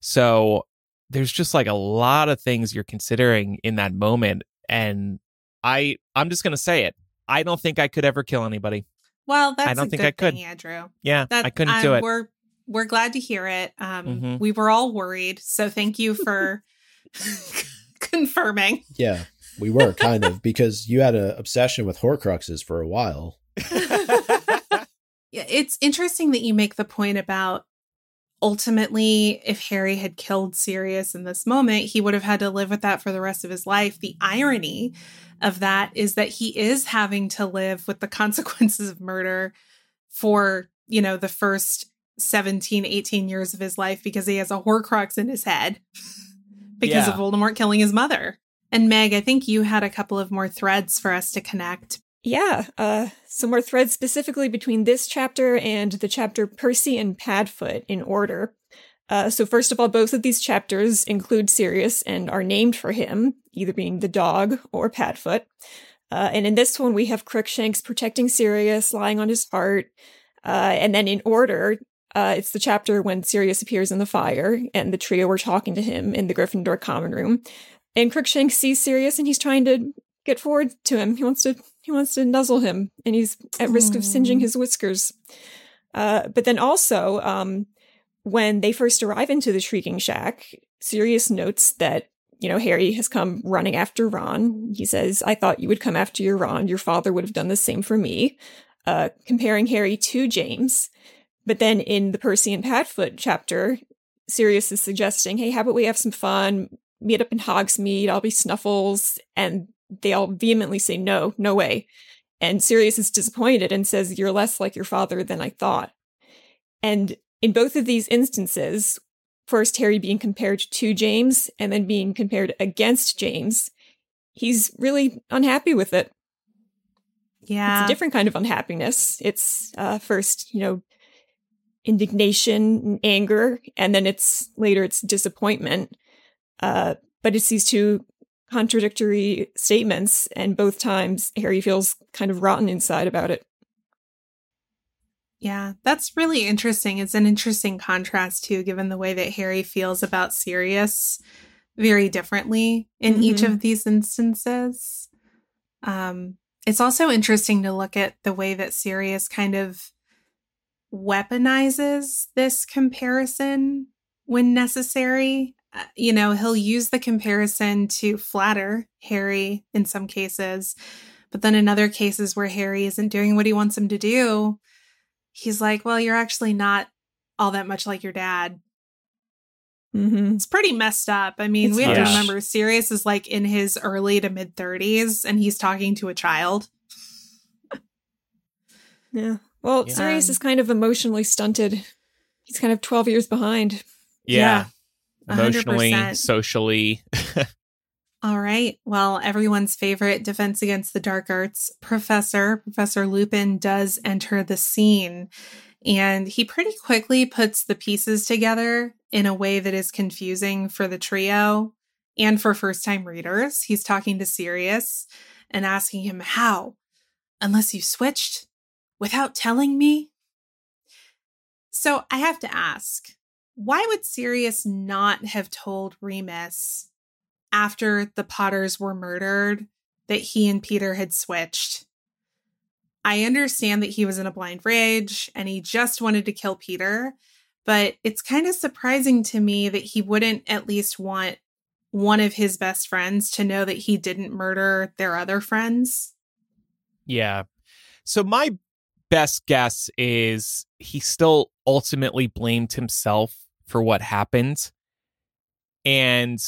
So there's just like a lot of things you're considering in that moment. And I I'm just gonna say it. I don't think I could ever kill anybody. Well, that's I don't a think good I could. thing, Andrew. Yeah, That I couldn't um, do it. We're we're glad to hear it. Um, Mhm. we were all worried, so thank you for confirming. Yeah, we were kind of because you had an obsession with Horcruxes for a while. Yeah, it's interesting that you make the point about ultimately if Harry had killed Sirius in this moment, he would have had to live with that for the rest of his life. The irony of that is that he is having to live with the consequences of murder for, you know, the first 17, 18 years of his life because he has a horcrux in his head because Yeah. of Voldemort killing his mother. And Meg, I think you had a couple of more threads for us to connect. Yeah, uh, some more threads specifically between this chapter and the chapter Percy and Padfoot in order. Uh, so, first of all, both of these chapters include Sirius and are named for him, either being the dog or Padfoot. Uh, and in this one, we have Crookshanks protecting Sirius, lying on his heart. Uh, and then in order, uh, it's the chapter when Sirius appears in the fire and the trio are talking to him in the Gryffindor common room. And Crookshanks sees Sirius and he's trying to get forward to him. He wants to he wants to nuzzle him, and he's at risk of singeing his whiskers. Uh, but then also, um, when they first arrive into the Shrieking Shack, Sirius notes that you know Harry has come running after Ron. He says, "I thought you would come after your Ron. Your father would have done the same for me." Uh, comparing Harry to James. But then in the Percy and Padfoot chapter, Sirius is suggesting, "Hey, how about we have some fun? Meet up in Hogsmeade. I'll be Snuffles." And they all vehemently say, no, no way. And Sirius is disappointed and says, You're less like your father than I thought. And in both of these instances, first Harry being compared to James and then being compared against James, he's really unhappy with it. Yeah. It's a different kind of unhappiness. It's uh, first, you know, indignation and anger, and then it's later it's disappointment. Uh, but it's these two contradictory statements, and both times Harry feels kind of rotten inside about it. Yeah, that's really interesting. It's an interesting contrast too, given the way that Harry feels about Sirius very differently in each Mhm. of these instances. Um, it's also interesting to look at the way that Sirius kind of weaponizes this comparison when necessary. Uh, you know, he'll use the comparison to flatter Harry in some cases, but then in other cases where Harry isn't doing what he wants him to do, he's like, well, you're actually not all that much like your dad. Mm-hmm. It's pretty messed up. I mean, It's we have to remember Sirius is like in his early to mid 30s and he's talking to a child. Yeah. Well, Yeah. Sirius is kind of emotionally stunted. He's kind of 12 years behind. yeah. a hundred Emotionally, percent. socially. All right. Well, everyone's favorite Defense Against the Dark Arts professor, Professor Lupin, does enter the scene. And he pretty quickly puts the pieces together in a way that is confusing for the trio and for first time readers. He's talking to Sirius and asking him, How? Unless you switched without telling me? So I have to ask, why would Sirius not have told Remus after the Potters were murdered that he and Peter had switched? I understand that he was in a blind rage and he just wanted to kill Peter, but it's kind of surprising to me that he wouldn't at least want one of his best friends to know that he didn't murder their other friends. Yeah. So my best guess is he still ultimately blamed himself for what happened. And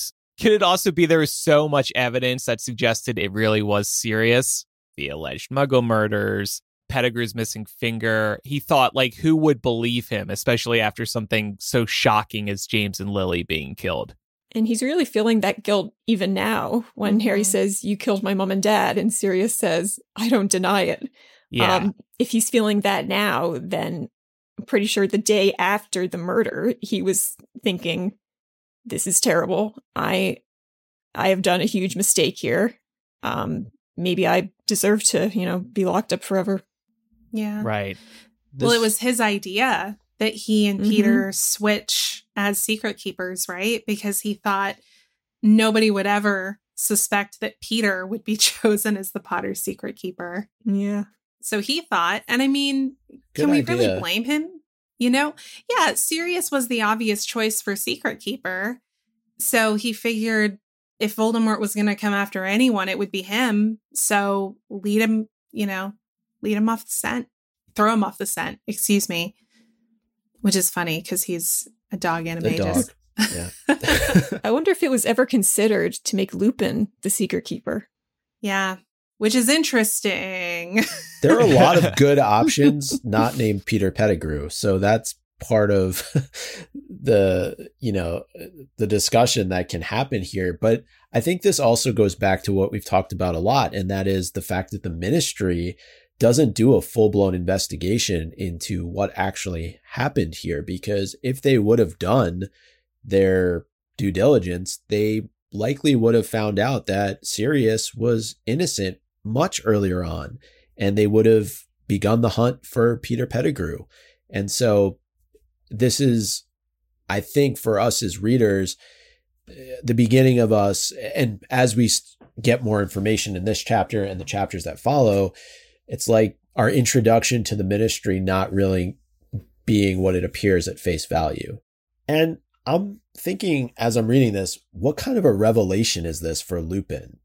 could it also be there was so much evidence that suggested it really was Sirius? The alleged muggle murders, Pettigrew's missing finger. He thought, like, who would believe him, especially after something so shocking as James and Lily being killed? And he's really feeling that guilt even now when mm-hmm. Harry says, You killed my mom and dad. And Sirius says, I don't deny it. Yeah. Um, if he's feeling that now, then I'm pretty sure the day after the murder, he was thinking, This is terrible. I I have done a huge mistake here. Um, maybe I deserve to, you know, be locked up forever. Yeah. Right. This- well, it was his idea that he and mm-hmm. Peter switch as secret keepers, right? Because he thought nobody would ever suspect that Peter would be chosen as the Potter's secret keeper. Yeah. So he thought, and I mean, Good can we idea. really blame him? You know, yeah, Sirius was the obvious choice for secret keeper. So he figured if Voldemort was going to come after anyone, it would be him. So lead him, you know, lead him off the scent, throw him off the scent, excuse me which is funny because he's a dog animagus. Yeah. I wonder if it was ever considered to make Lupin the secret keeper. Yeah, which is interesting. there are a lot of good options not named Peter Pettigrew, so that's part of the you know the discussion that can happen here but i think this also goes back to what we've talked about a lot and that is the fact that the ministry doesn't do a full blown investigation into what actually happened here. Because if they would have done their due diligence, they likely would have found out that Sirius was innocent much earlier on, and they would have begun the hunt for Peter Pettigrew. And so, this is, I think, for us as readers, eh, the beginning of us, and as we get more information in this chapter and the chapters that follow, it's like our introduction to the ministry not really being what it appears at face value. And I'm thinking as I'm reading this, what kind of a revelation is this for Lupin?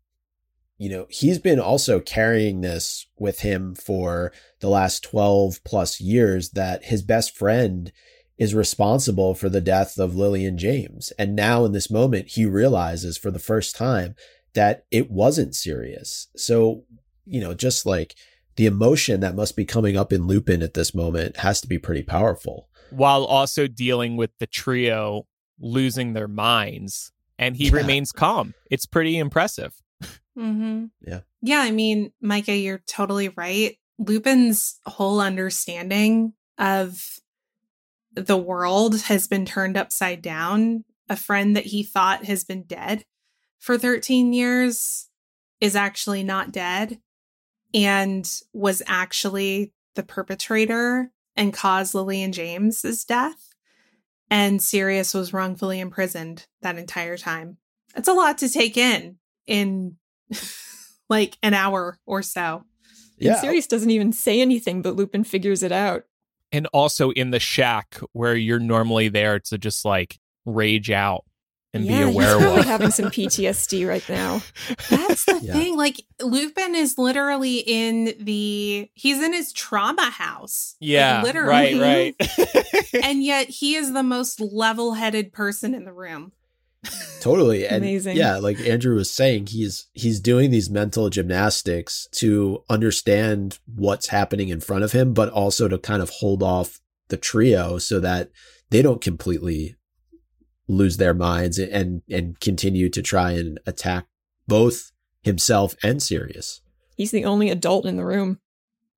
You know, he's been also carrying this with him for the last 12 plus years that his best friend is responsible for the death of Lily and James. And now in this moment, he realizes for the first time that it wasn't Sirius. So, you know, just like the emotion that must be coming up in Lupin at this moment has to be pretty powerful. While also dealing with the trio losing their minds, and he yeah. remains calm. It's pretty impressive. Mm-hmm. Yeah. Yeah. I mean, Micah, you're totally right. Lupin's whole understanding of the world has been turned upside down. A friend that he thought has been dead for 13 years is actually not dead and was actually the perpetrator and caused Lily and James's death. And Sirius was wrongfully imprisoned that entire time. It's a lot to take in in like an hour or so. Yeah. And Sirius doesn't even say anything, but Lupin figures it out. And also in the shack where you're normally there to just like rage out and yeah, be a werewolf. He's probably having some PTSD right now. That's the yeah. thing. Like Lupin is literally in the he's in his trauma house. Yeah. Like, literally. Right, right. and yet he is the most level-headed person in the room. Totally. And Amazing. Yeah, like Andrew was saying, he's he's doing these mental gymnastics to understand what's happening in front of him, but also to kind of hold off the trio so that they don't completely lose their minds and and continue to try and attack both himself and Sirius. He's the only adult in the room.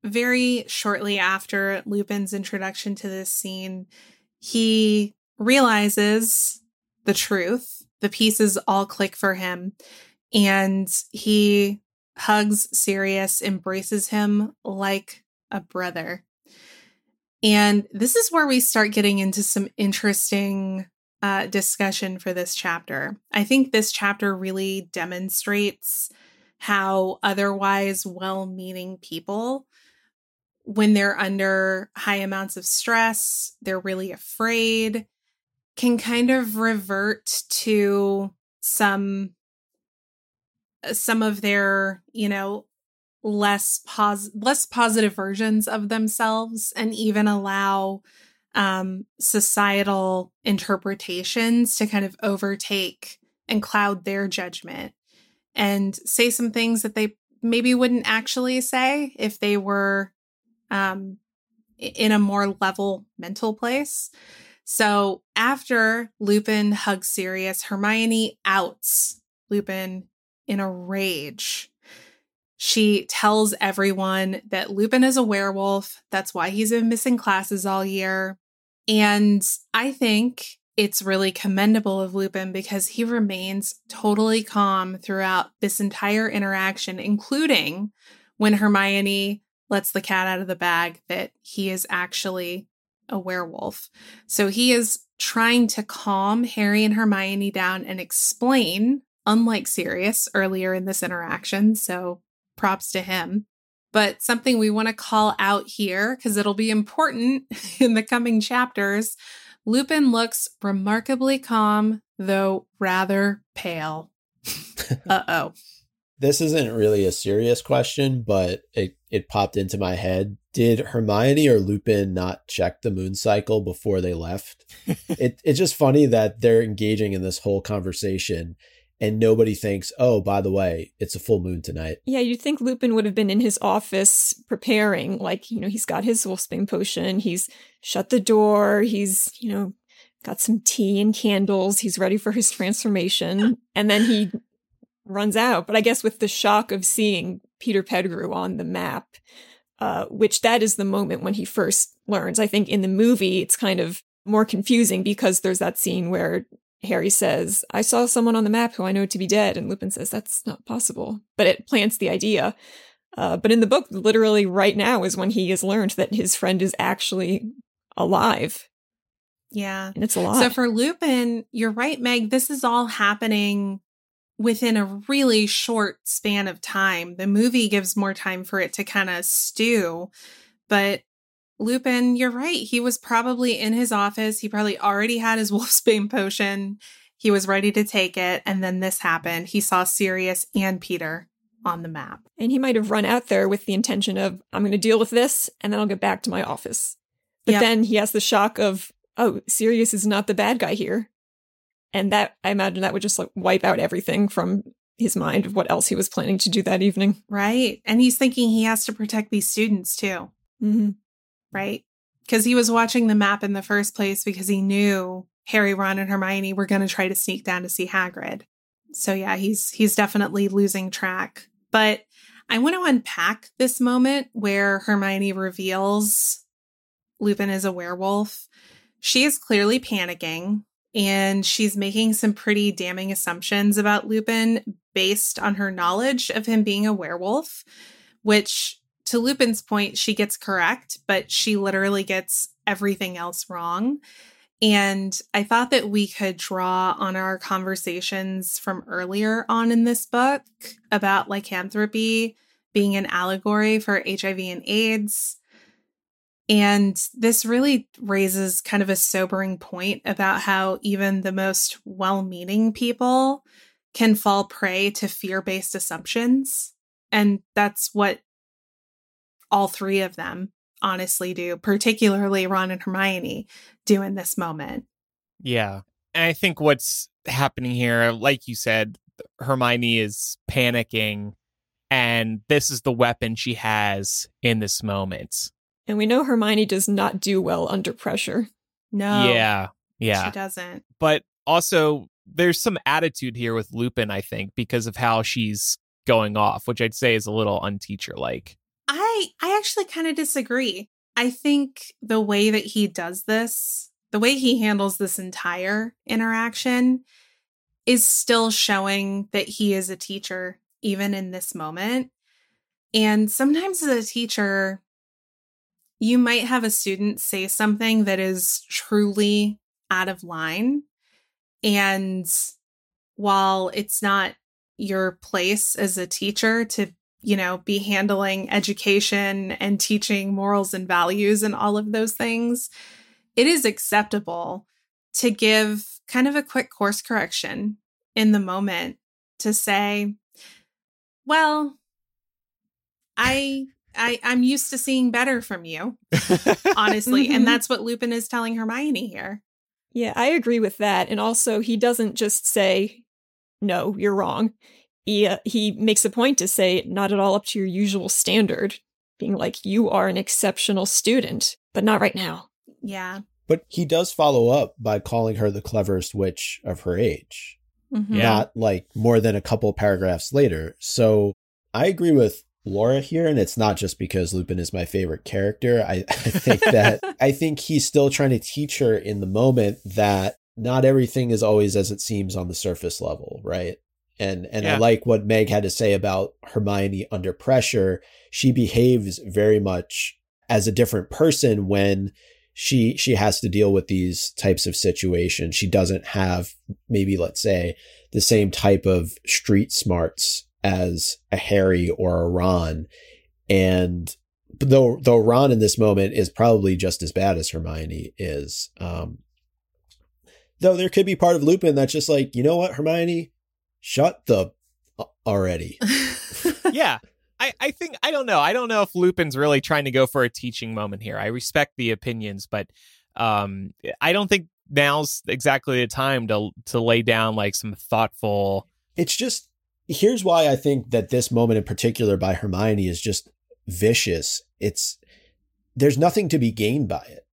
Very shortly after Lupin's introduction to this scene, he realizes the truth. The pieces all click for him, and he hugs Sirius, embraces him like a brother. And this is where we start getting into some interesting uh, discussion for this chapter. I think this chapter really demonstrates how otherwise well meaning people when they're under high amounts of stress, they're really afraid, can kind of revert to some some of their, you know, less pos less positive versions of themselves and even allow um, societal interpretations to kind of overtake and cloud their judgment and say some things that they maybe wouldn't actually say if they were um, in a more level mental place. So after Lupin hugs Sirius, Hermione outs Lupin in a rage. She tells everyone that Lupin is a werewolf. That's why he's been missing classes all year. And I think it's really commendable of Lupin because he remains totally calm throughout this entire interaction, including when Hermione lets the cat out of the bag that he is actually a werewolf. So he is trying to calm Harry and Hermione down and explain, unlike Sirius earlier in this interaction. So props to him. But something we want to call out here, because it'll be important in the coming chapters Lupin looks remarkably calm, though rather pale. uh oh. This isn't really a serious question, but it, it popped into my head. Did Hermione or Lupin not check the moon cycle before they left? it, it's just funny that they're engaging in this whole conversation and nobody thinks, oh, by the way, it's a full moon tonight. Yeah, you'd think Lupin would have been in his office preparing, like, you know, he's got his Wolfsbane potion, he's shut the door, he's, you know, got some tea and candles, he's ready for his transformation, and then he runs out. But I guess with the shock of seeing Peter Pettigrew on the map, uh, which that is the moment when he first learns. I think in the movie, it's kind of more confusing because there's that scene where Harry says, I saw someone on the map who I know to be dead. And Lupin says, That's not possible. But it plants the idea. Uh, but in the book, literally right now is when he has learned that his friend is actually alive. Yeah. And it's a lot. So for Lupin, you're right, Meg. This is all happening within a really short span of time. The movie gives more time for it to kind of stew. But Lupin, you're right. He was probably in his office. He probably already had his Wolfsbane potion. He was ready to take it. And then this happened. He saw Sirius and Peter on the map. And he might have run out there with the intention of, I'm going to deal with this and then I'll get back to my office. But yep. then he has the shock of, oh, Sirius is not the bad guy here. And that, I imagine that would just like wipe out everything from his mind of what else he was planning to do that evening. Right. And he's thinking he has to protect these students too. Mm-hmm right? Because he was watching the map in the first place because he knew Harry, Ron, and Hermione were going to try to sneak down to see Hagrid. So yeah, he's he's definitely losing track. But I want to unpack this moment where Hermione reveals Lupin is a werewolf. She is clearly panicking and she's making some pretty damning assumptions about Lupin based on her knowledge of him being a werewolf, which to Lupin's point, she gets correct, but she literally gets everything else wrong. And I thought that we could draw on our conversations from earlier on in this book about lycanthropy being an allegory for HIV and AIDS. And this really raises kind of a sobering point about how even the most well meaning people can fall prey to fear based assumptions. And that's what all three of them honestly do, particularly Ron and Hermione do in this moment. Yeah. And I think what's happening here, like you said, Hermione is panicking, and this is the weapon she has in this moment. And we know Hermione does not do well under pressure. No. Yeah. Yeah. She doesn't. But also, there's some attitude here with Lupin, I think, because of how she's going off, which I'd say is a little unteacher like. I I actually kind of disagree. I think the way that he does this, the way he handles this entire interaction is still showing that he is a teacher even in this moment. And sometimes as a teacher, you might have a student say something that is truly out of line. And while it's not your place as a teacher to you know, be handling education and teaching morals and values and all of those things, it is acceptable to give kind of a quick course correction in the moment to say, well, I I I'm used to seeing better from you, honestly, Mhm. and that's what Lupin is telling Hermione here. Yeah, I agree with that. And also, he doesn't just say, no, you're wrong. He, uh, he makes a point to say, not at all up to your usual standard, being like, you are an exceptional student, but not right now. Yeah. But he does follow up by calling her the cleverest witch of her age, Mhm. Yeah. not like more than a couple paragraphs later. So I agree with Laura here, and it's not just because Lupin is my favorite character. I, I think that I think he's still trying to teach her in the moment that not everything is always as it seems on the surface level, right? And and I like what Meg had to say about Hermione under pressure. She behaves very much as a different person when she she has to deal with these types of situations. She doesn't have maybe let's say the same type of street smarts as a Harry or a Ron. And though though Ron in this moment is probably just as bad as Hermione is, um, though there could be part of Lupin that's just like, you know what, Hermione, shut the already. yeah. I, I think I don't know. I don't know if Lupin's really trying to go for a teaching moment here. I respect the opinions, but um I don't think now's exactly the time to to lay down like some thoughtful It's just here's why I think that this moment in particular by Hermione is just vicious. It's there's nothing to be gained by it.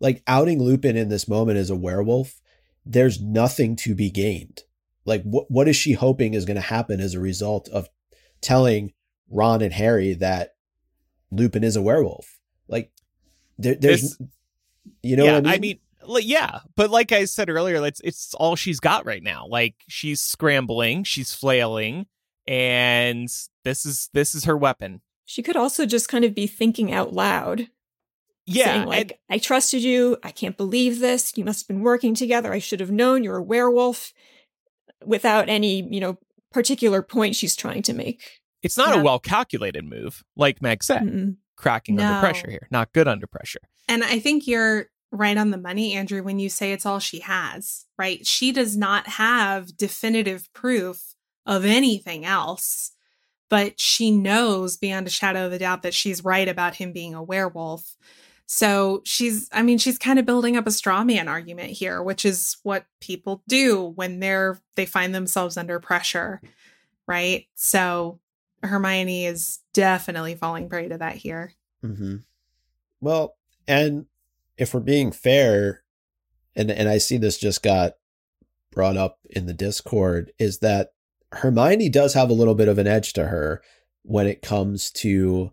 Like outing Lupin in this moment as a werewolf, there's nothing to be gained. Like what what is she hoping is going to happen as a result of telling Ron and Harry that Lupin is a werewolf? Like there, there's This- you know yeah, what I mean? Li- yeah, but like I said earlier, it's it's all she's got right now. Like she's scrambling, she's flailing, and this is this is her weapon. She could also just kind of be thinking out loud, Yeah, saying, like, I trusted you. I can't believe this. You must have been working together. I should have known you're a werewolf without any, you know, particular point she's trying to make. it's not Yeah. a well calculated move, like Meg said. Mm-mm. Cracking No. under pressure here, not good under pressure. And I think you're right on the money, Andrew, when you say it's all she has, right? She does not have definitive proof of anything else, but she knows beyond a shadow of a doubt that she's right about him being a werewolf. So she's, I mean, she's kind of building up a straw man argument here, which is what people do when they're, they find themselves under pressure, right? So Hermione is definitely falling prey to that here. Mm-hmm. Well, and if we're being fair, and and I see this just got brought up in the Discord, is that Hermione does have a little bit of an edge to her when it comes to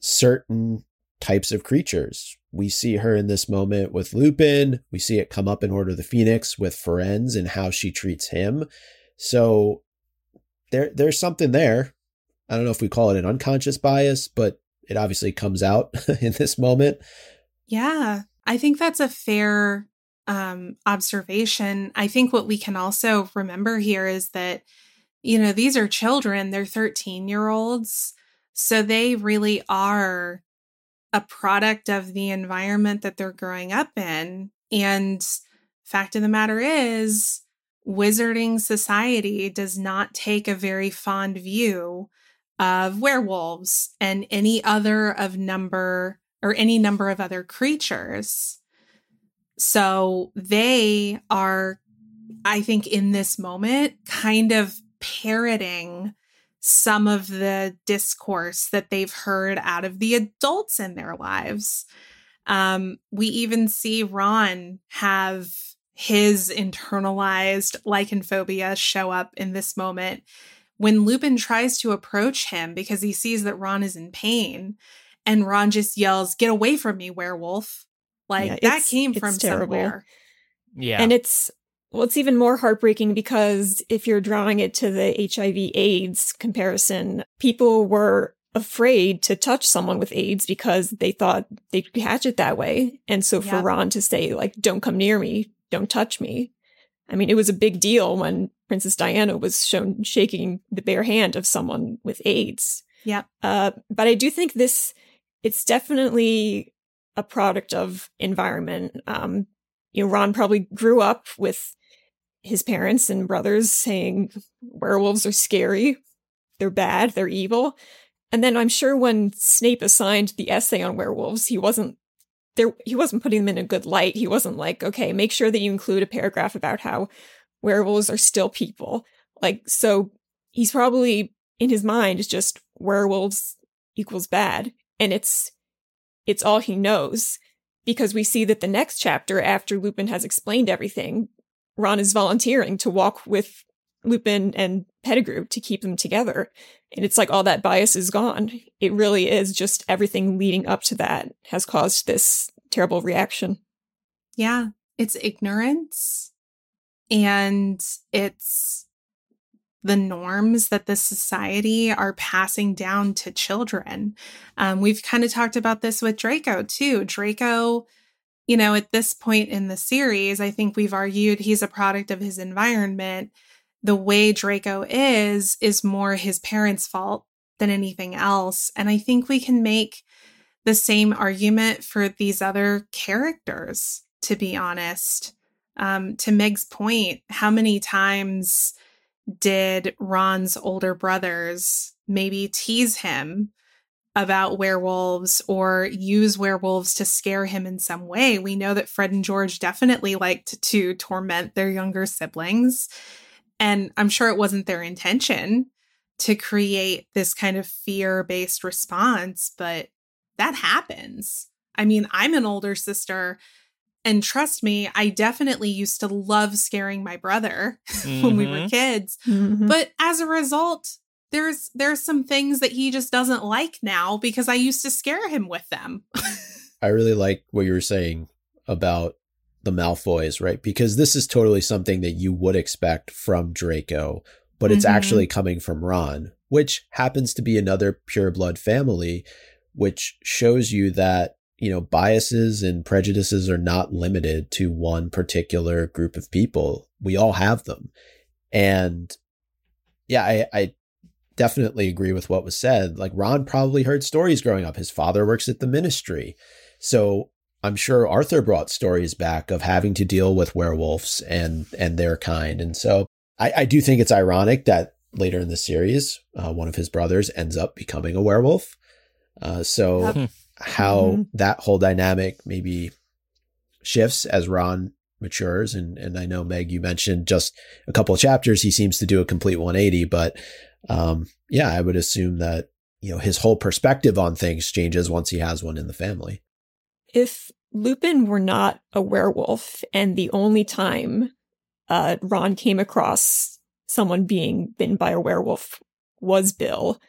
certain types of creatures. We see her in this moment with Lupin. We see it come up in Order of the Phoenix with Firenze and how she treats him. So there there's something there. I don't know if we call it an unconscious bias, but it obviously comes out in this moment. Yeah, I think that's a fair um, observation. I think what we can also remember here is that, you know, these are children, they're 13 year olds. So they really are a product of the environment that they're growing up in. And fact of the matter is, wizarding society does not take a very fond view of werewolves and any other of number or any number of other creatures. So they are, I think, in this moment, kind of parroting some of the discourse that they've heard out of the adults in their lives. Um, we even see Ron have his internalized lycanphobia show up in this moment when Lupin tries to approach him because he sees that Ron is in pain. And Ron just yells, Get away from me, werewolf. Like Yeah, that came from terrible. somewhere. Yeah, And it's well, it's even more heartbreaking because if you're drawing it to the HIV AIDS comparison, people were afraid to touch someone with AIDS because they thought they'd catch it that way. And so for Yep. Ron to say, like, don't come near me, don't touch me, I mean, it was a big deal when Princess Diana was shown shaking the bare hand of someone with AIDS. Yeah. Uh, but I do think this, it's definitely a product of environment. Um, you know, Ron probably grew up with his parents and brothers saying werewolves are scary, they're bad, they're evil. And then I'm sure when Snape assigned the essay on werewolves, he wasn't there he wasn't putting them in a good light. He wasn't like, okay, make sure that you include a paragraph about how werewolves are still people. Like so he's probably in his mind just werewolves equals bad. And it's it's all he knows. Because we see that the next chapter, after Lupin has explained everything, Ron is volunteering to walk with Lupin and Pettigrew to keep them together. And it's like all that bias is gone. It really is just everything leading up to that has caused this terrible reaction. Yeah, it's ignorance and it's the norms that the society are passing down to children. Um, we've kind of talked about this with Draco too. Draco you know, at this point in the series, I think we've argued he's a product of his environment. The way Draco is, is more his parents' fault than anything else. And I think we can make the same argument for these other characters, to be honest. Um, to Meg's point, how many times did Ron's older brothers maybe tease him about werewolves or use werewolves to scare him in some way. We know that Fred and George definitely liked to torment their younger siblings. And I'm sure it wasn't their intention to create this kind of fear based response, but that happens. I mean, I'm an older sister. And trust me, I definitely used to love scaring my brother mm-hmm. when we were mm-hmm. kids. Mm-hmm. But as a result, there's there's some things that he just doesn't like now because I used to scare him with them. I really like what you were saying about the Malfoys, right? Because this is totally something that you would expect from Draco, but it's mm-hmm. actually coming from Ron, which happens to be another pureblood family, which shows you that, you know, biases and prejudices are not limited to one particular group of people. We all have them. And yeah, I, I definitely agree with what was said. Like Ron probably heard stories growing up. His father works at the ministry. So I'm sure Arthur brought stories back of having to deal with werewolves and and their kind. And so I, I do think it's ironic that later in the series, uh, one of his brothers ends up becoming a werewolf. Uh, so yep. How mm-hmm. that whole dynamic maybe shifts as Ron matures. And and I know Meg, you mentioned just a couple of chapters, he seems to do a complete 180, but um, yeah, I would assume that, you know, his whole perspective on things changes once he has one in the family. If Lupin were not a werewolf and the only time uh, Ron came across someone being bitten by a werewolf was Bill,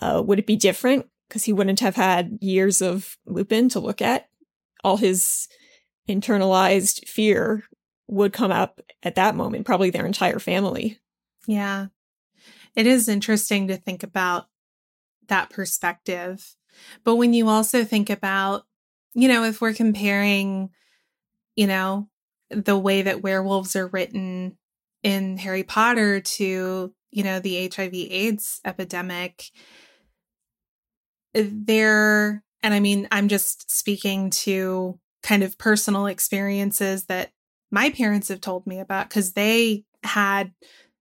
uh, would it be different? Because he wouldn't have had years of Lupin to look at. All his internalized fear would come up at that moment, probably their entire family. Yeah it is interesting to think about that perspective. But when you also think about, you know, if we're comparing, you know, the way that werewolves are written in Harry Potter to, you know, the HIV AIDS epidemic, there, and I mean, I'm just speaking to kind of personal experiences that my parents have told me about because they had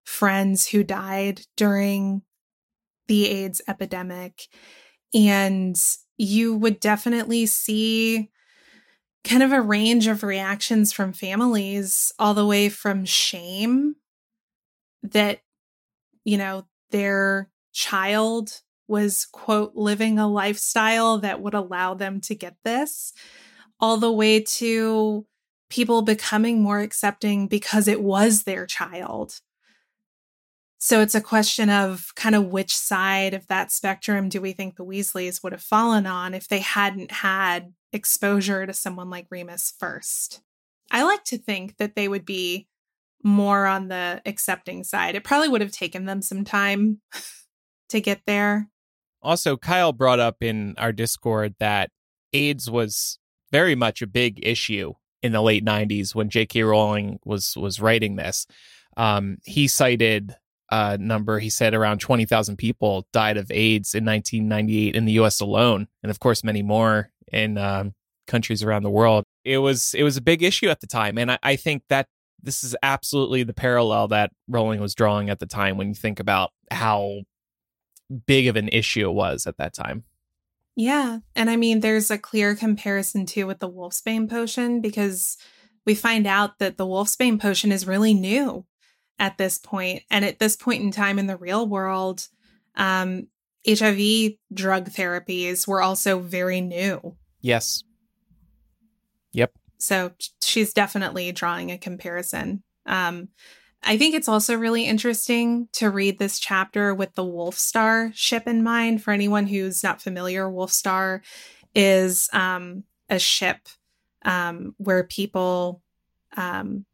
friends who died during the AIDS epidemic. And you would definitely see kind of a range of reactions from families, all the way from shame that, you know, their child was, quote, living a lifestyle that would allow them to get this, all the way to people becoming more accepting because it was their child so it's a question of kind of which side of that spectrum do we think the Weasleys would have fallen on if they hadn't had exposure to someone like Remus first. I like to think that they would be more on the accepting side. It probably would have taken them some time to get there. Also, Kyle brought up in our Discord that AIDS was very much a big issue in the late 90s when J.K. Rowling was was writing this. Um, he cited a number. He said around 20,000 people died of AIDS in 1998 in the U.S. alone, and of course many more in um, countries around the world. It was it was a big issue at the time, and I, I think that this is absolutely the parallel that Rowling was drawing at the time when you think about how big of an issue it was at that time. Yeah. And I mean, there's a clear comparison too with the Wolfsbane potion because we find out that the Wolfsbane potion is really new at this point. And at this point in time in the real world, um, HIV drug therapies were also very new. Yes. Yep. So she's definitely drawing a comparison. Um, I think it's also really interesting to read this chapter with the Wolfstar ship in mind. For anyone who's not familiar, Wolfstar is um, a ship um, where people um,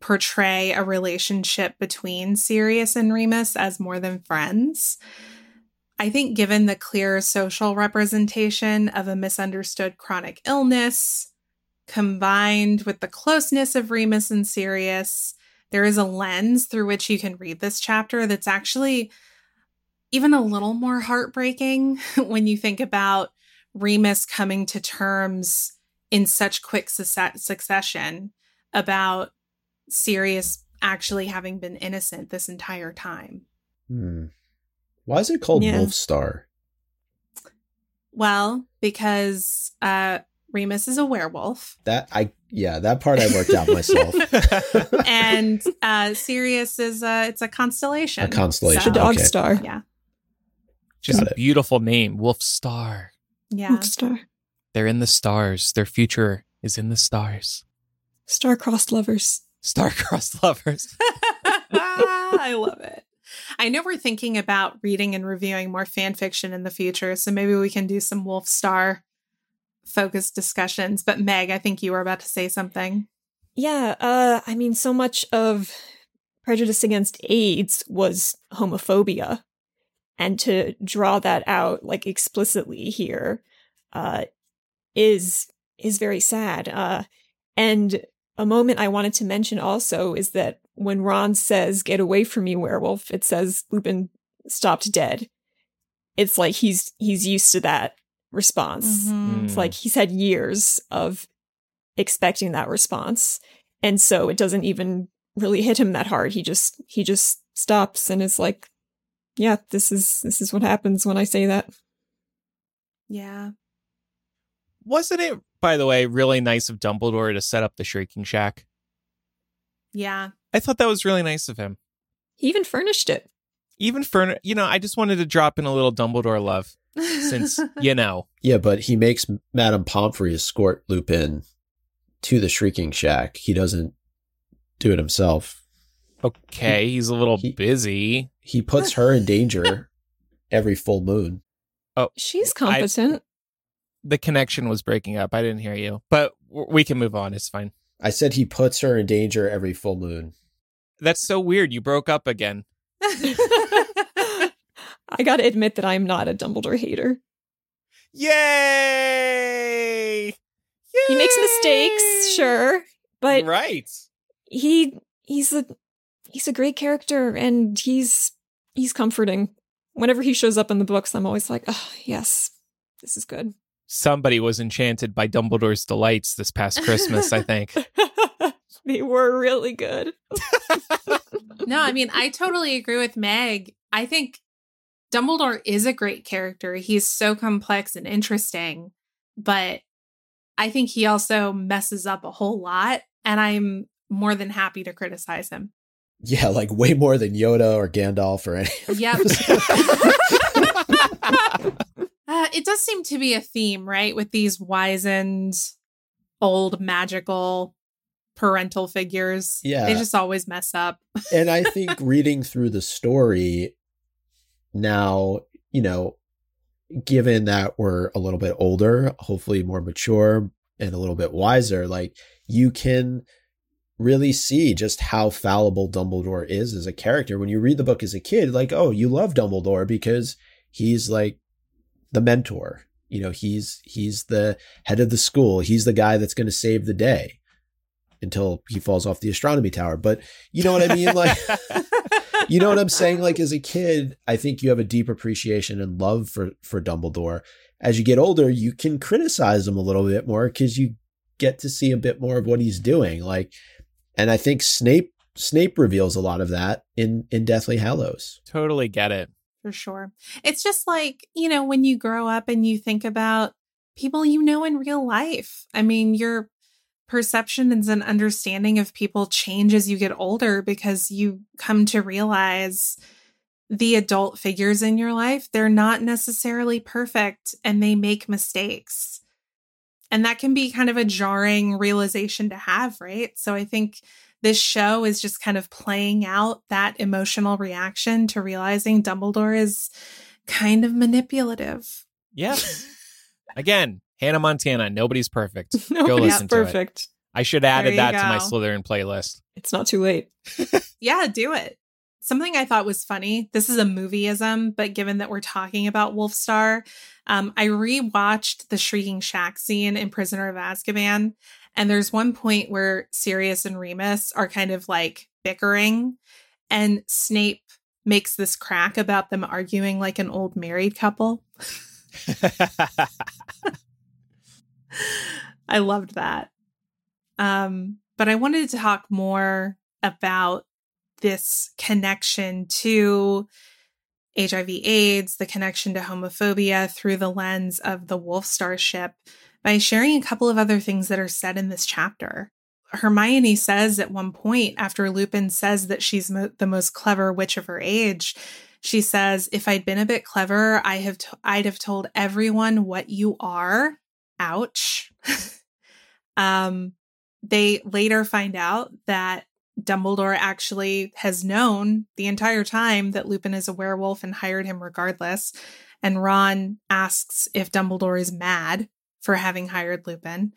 portray a relationship between Sirius and Remus as more than friends. I think, given the clear social representation of a misunderstood chronic illness, combined with the closeness of Remus and Sirius, there is a lens through which you can read this chapter that's actually even a little more heartbreaking when you think about Remus coming to terms in such quick su- succession about Sirius actually having been innocent this entire time. Hmm. Why is it called yeah. Wolf Star? Well, because uh, Remus is a werewolf. That I yeah, that part I worked out myself. and uh Sirius is a it's a constellation. A constellation. So, a dog okay. star. Yeah. Just Got a it. beautiful name, Wolf Star. Yeah. Wolf Star. They're in the stars. Their future is in the stars. Star-crossed lovers. Star-crossed lovers. I love it. I know we're thinking about reading and reviewing more fan fiction in the future, so maybe we can do some Wolf Star focused discussions. But Meg, I think you were about to say something. Yeah, uh, I mean, so much of prejudice against AIDS was homophobia, and to draw that out like explicitly here uh, is is very sad. Uh, and a moment I wanted to mention also is that when Ron says "Get away from me, werewolf," it says Lupin stopped dead. It's like he's he's used to that response. Mm-hmm. It's like he's had years of expecting that response. And so it doesn't even really hit him that hard. He just he just stops and is like, yeah, this is this is what happens when I say that. Yeah. Wasn't it, by the way, really nice of Dumbledore to set up the Shrieking Shack? Yeah. I thought that was really nice of him. He even furnished it. Even furnish, you know, I just wanted to drop in a little Dumbledore love since you know. Yeah, but he makes Madame Pomfrey escort Lupin to the Shrieking Shack. He doesn't do it himself. Okay, he's a little he, busy. He puts her in danger every full moon. Oh, she's competent. I, the connection was breaking up. I didn't hear you, but we can move on. It's fine. I said he puts her in danger every full moon. That's so weird. You broke up again. I gotta admit that I'm not a Dumbledore hater. Yay! Yay! He makes mistakes, sure, but right. He he's a he's a great character, and he's he's comforting. Whenever he shows up in the books, I'm always like, oh yes, this is good. Somebody was enchanted by Dumbledore's delights this past Christmas, I think. they were really good. no, I mean, I totally agree with Meg. I think Dumbledore is a great character. He's so complex and interesting, but I think he also messes up a whole lot, and I'm more than happy to criticize him. Yeah, like way more than Yoda or Gandalf or any. Yep. uh, it does seem to be a theme, right? With these wizened, old, magical parental figures. Yeah. They just always mess up. and I think reading through the story, now, you know, given that we're a little bit older, hopefully more mature and a little bit wiser, like you can really see just how fallible Dumbledore is as a character. When you read the book as a kid, like, oh, you love Dumbledore because he's like the mentor. You know, he's he's the head of the school. He's the guy that's going to save the day. until he falls off the astronomy tower. But you know what I mean? Like, you know what I'm saying? Like, as a kid, I think you have a deep appreciation and love for, for Dumbledore. As you get older, you can criticize him a little bit more because you get to see a bit more of what he's doing. Like, and I think Snape Snape reveals a lot of that in in Deathly Hallows. Totally get it. For sure. It's just like, you know, when you grow up and you think about people you know in real life. I mean, your perception and an understanding of people change as you get older because you come to realize the adult figures in your life, they're not necessarily perfect and they make mistakes. And that can be kind of a jarring realization to have, right? So I think this show is just kind of playing out that emotional reaction to realizing Dumbledore is kind of manipulative. Yes. Again, Hannah Montana, nobody's perfect. Nobody's Go listen perfect. to it. I should have added that you to my go. Slytherin playlist. It's not too late. Yeah, do it. Something I thought was funny. This is a movieism, but given that we're talking about Wolfstar, um, I rewatched the Shrieking Shack scene in Prisoner of Azkaban, and there's one point where Sirius and Remus are kind of like bickering, and Snape makes this crack about them arguing like an old married couple. I loved that. Um, but I wanted to talk more about this connection to HIV AIDS, the connection to homophobia through the lens of the Wolf Starship by sharing a couple of other things that are said in this chapter. Hermione says at one point, after Lupin says that she's mo- the most clever witch of her age, she says, "If I'd been a bit clever, I have t- I'd have told everyone what you are." Ouch. um, they later find out that Dumbledore actually has known the entire time that Lupin is a werewolf and hired him regardless. And Ron asks if Dumbledore is mad for having hired Lupin.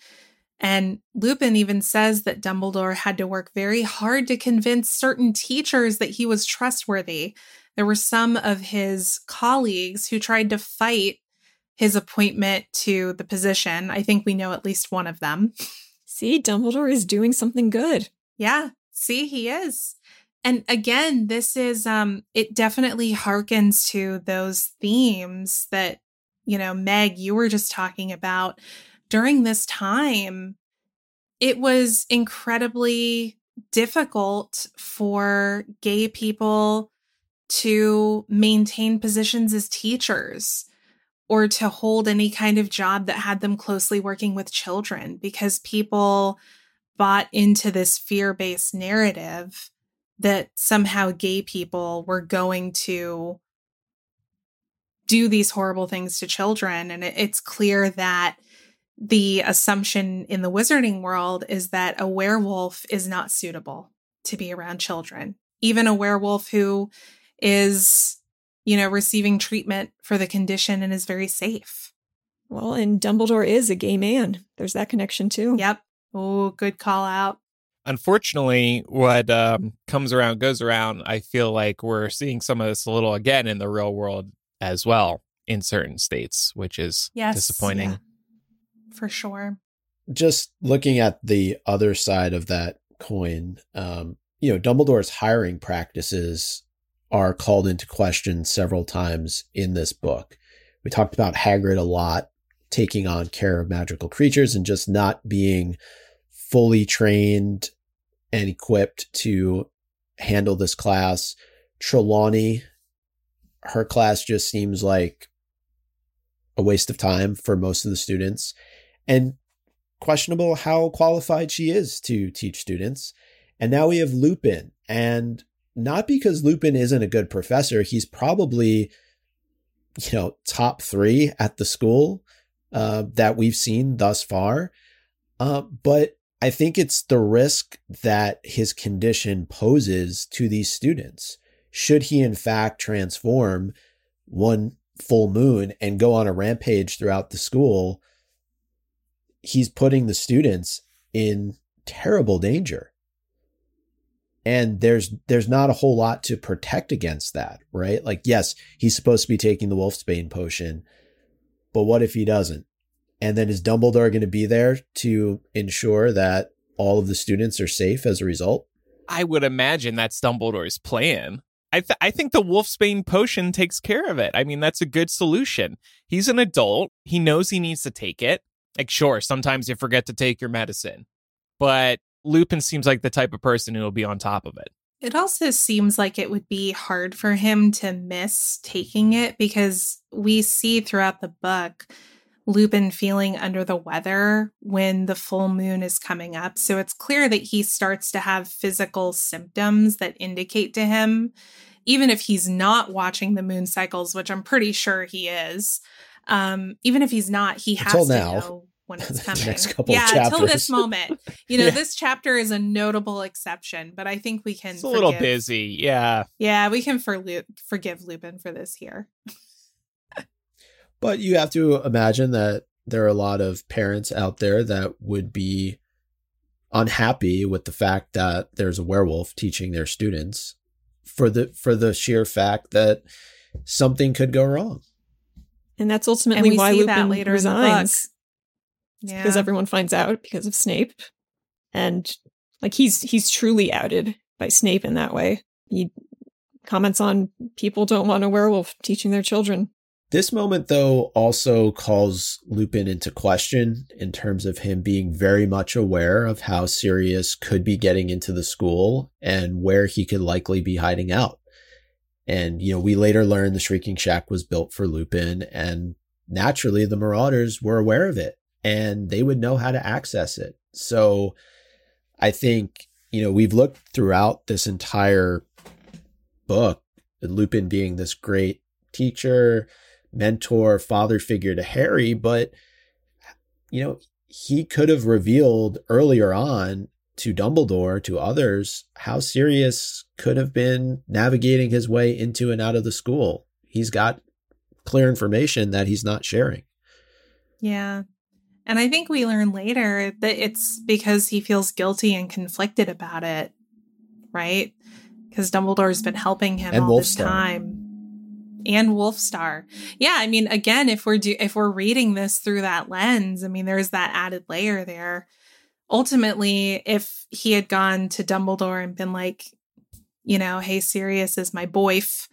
And Lupin even says that Dumbledore had to work very hard to convince certain teachers that he was trustworthy. There were some of his colleagues who tried to fight his appointment to the position. I think we know at least one of them. See, Dumbledore is doing something good. Yeah, see, he is. And again, this is um it definitely harkens to those themes that, you know, Meg, you were just talking about during this time. It was incredibly difficult for gay people to maintain positions as teachers or to hold any kind of job that had them closely working with children because people bought into this fear based narrative that somehow gay people were going to do these horrible things to children. And it- it's clear that the assumption in the wizarding world is that a werewolf is not suitable to be around children, even a werewolf who is, you know, receiving treatment for the condition and is very safe. Well, and Dumbledore is a gay man. There's that connection too. Yep. Oh, good call out. Unfortunately, what um, comes around goes around. I feel like we're seeing some of this a little again in the real world as well in certain states, which is Yes. disappointing. Yeah. For sure. just looking at the other side of that coin, um, you know, Dumbledore's hiring practices are called into question several times in this book. We talked about Hagrid a lot, taking on care of magical creatures and just not being fully trained and equipped to handle this class. Trelawney, her class just seems like a waste of time for most of the students. And questionable how qualified she is to teach students. And now we have Lupin. And not because Lupin isn't a good professor, he's probably, you know, top three at the school uh, that we've seen thus far. Uh, but I think it's the risk that his condition poses to these students. Should he, in fact, transform one full moon and go on a rampage throughout the school? he's putting the students in terrible danger and there's there's not a whole lot to protect against that right like yes he's supposed to be taking the wolfsbane potion but what if he doesn't and then is dumbledore going to be there to ensure that all of the students are safe as a result? I would imagine that's Dumbledore's plan. I, th- I think the Wolfsbane potion takes care of it. I mean, that's a good solution. He's an adult. He knows he needs to take it. Like, sure, sometimes you forget to take your medicine, but Lupin seems like the type of person who will be on top of it. It also seems like it would be hard for him to miss taking it because we see throughout the book Lupin feeling under the weather when the full moon is coming up. So it's clear that he starts to have physical symptoms that indicate to him, even if he's not watching the moon cycles, which I'm pretty sure he is. Um, even if he's not, he has Until to now. know when it's coming. next couple of yeah, until this moment. You know, Yeah. this chapter is a notable exception, but I think we can. It's a little busy. Yeah. Yeah, we can for Lu- forgive Lupin for this here. But you have to imagine that there are a lot of parents out there that would be unhappy with the fact that there's a werewolf teaching their students for the for the sheer fact that something could go wrong. And that's ultimately we why see that Lupin later in the resigns. Yeah. because everyone finds out because of Snape, and like he's he's truly outed by Snape in that way. He comments on people don't want a werewolf teaching their children. This moment, though, also calls Lupin into question in terms of him being very much aware of how Sirius could be getting into the school and where he could likely be hiding out. And, you know, we later learn the Shrieking Shack was built for Lupin, and naturally the Marauders were aware of it and they would know how to access it. So I think, you know, we've looked throughout this entire book, Lupin being this great teacher, mentor, father figure to Harry, but you know, he could have revealed earlier on to Dumbledore, to others, how Sirius could have been navigating his way into and out of the school. He's got clear information that he's not sharing. Yeah. And I think we learn later that it's because he feels guilty and conflicted about it, right? Because Dumbledore's been helping him And all this Wolfstar. time. And Wolfstar. Yeah, I mean, again, if we're do if we're reading this through that lens, I mean, there's that added layer there. Ultimately, if he had gone to Dumbledore and been like, you know, hey, Sirius is my boyf,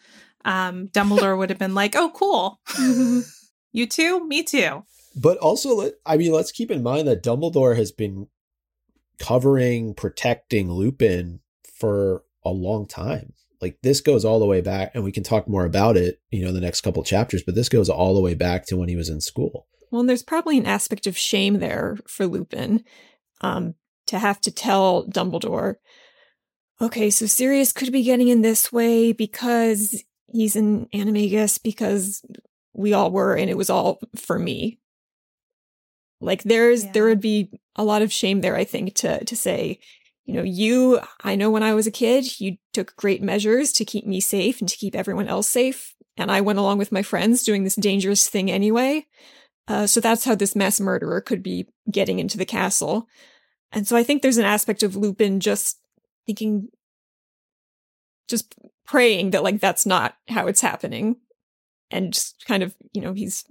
um, Dumbledore would have been like, oh, cool. you too? Me too. But also, I mean, let's keep in mind that Dumbledore has been covering, protecting Lupin for a long time. Like this goes all the way back, and we can talk more about it, you know, in the next couple chapters. But this goes all the way back to when he was in school. Well, and there's probably an aspect of shame there for Lupin um, to have to tell Dumbledore, okay, so Sirius could be getting in this way because he's an animagus, because we all were, and it was all for me. Like there's there would be a lot of shame there, I think, to to say, you know, you I know when I was a kid, you took great measures to keep me safe and to keep everyone else safe. And I went along with my friends doing this dangerous thing anyway. Uh, so that's how this mass murderer could be getting into the castle. And so I think there's an aspect of Lupin just thinking, just praying that like that's not how it's happening, and just kind of you know he's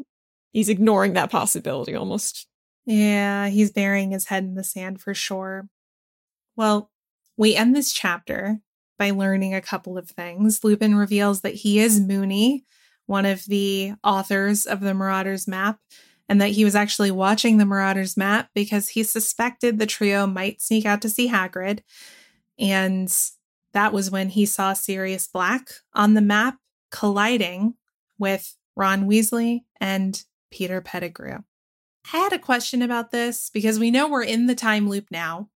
he's ignoring that possibility almost. Yeah, he's burying his head in the sand for sure. Well, we end this chapter by learning a couple of things. Lupin reveals that he is Moony, one of the authors of the Marauders map, and that he was actually watching the Marauders map because he suspected the trio might sneak out to see Hagrid. And that was when he saw Sirius Black on the map colliding with Ron Weasley and Peter Pettigrew. I had a question about this because we know we're in the time loop now.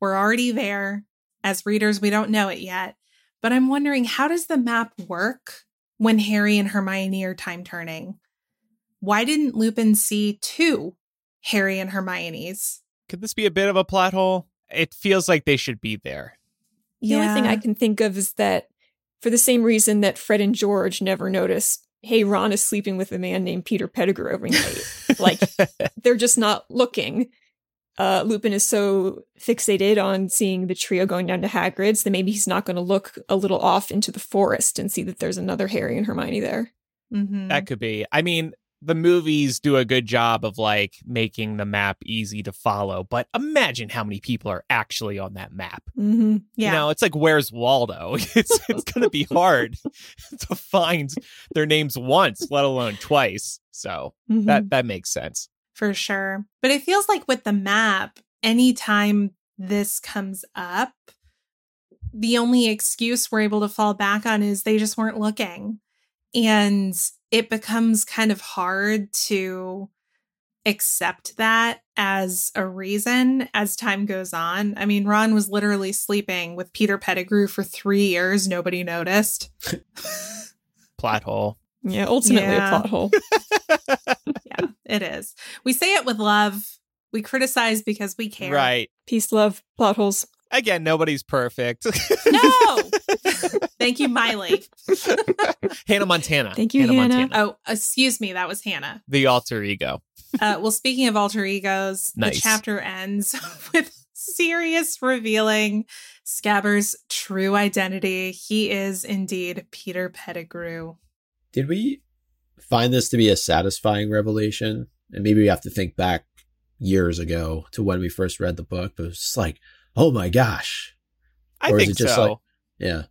We're already there. As readers, we don't know it yet. But I'm wondering how does the map work when Harry and Hermione are time turning? Why didn't Lupin see two Harry and Hermione's? Could this be a bit of a plot hole? It feels like they should be there. The only thing I can think of is that for the same reason that Fred and George never noticed, hey, Ron is sleeping with a man named Peter Pettigrew every night. like they're just not looking. Uh, Lupin is so fixated on seeing the trio going down to Hagrid's that maybe he's not going to look a little off into the forest and see that there's another Harry and Hermione there. Mhm. That could be. I mean, the movies do a good job of like making the map easy to follow, but imagine how many people are actually on that map. Mm-hmm. Yeah. You know, it's like where's Waldo? It's it's gonna be hard to find their names once, let alone twice. So Mm-hmm. that that makes sense. For sure. But it feels like with the map, anytime this comes up, the only excuse we're able to fall back on is they just weren't looking. And it becomes kind of hard to accept that as a reason as time goes on. I mean, Ron was literally sleeping with Peter Pettigrew for three years. Nobody noticed. Plot hole. yeah, ultimately Yeah. a plot hole. yeah, it is. We say it with love. We criticize because we care. Right. Peace, love, plot holes. Again, nobody's perfect. No. Thank you, Miley. Hannah Montana. Thank you, Hannah. Montana. Oh, excuse me. That was Hannah. The alter ego. Uh, well, speaking of alter egos, Nice. the chapter ends with Sirius revealing Scabber's true identity. He is indeed Peter Pettigrew. Did we find this to be a satisfying revelation? And maybe we have to think back years ago to when we first read the book, but it was just like, oh my gosh. I Or is think it just so. like- Yeah.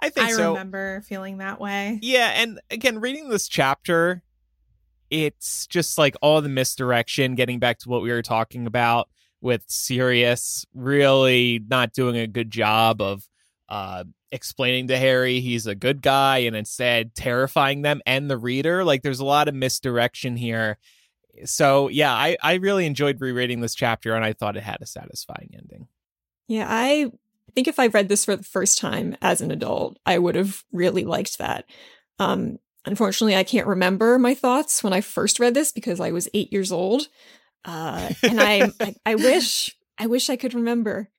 I think I so. remember feeling that way. Yeah, and again, reading this chapter, it's just like all the misdirection, getting back to what we were talking about with Sirius really not doing a good job of uh explaining to Harry he's a good guy and instead terrifying them and the reader. Like there's a lot of misdirection here. So yeah, I, I really enjoyed rereading this chapter and I thought it had a satisfying ending. Yeah, I think if I read this for the first time as an adult, I would have really liked that. Um, unfortunately, I can't remember my thoughts when I first read this because I was eight years old, uh, and I, I I wish I wish I could remember.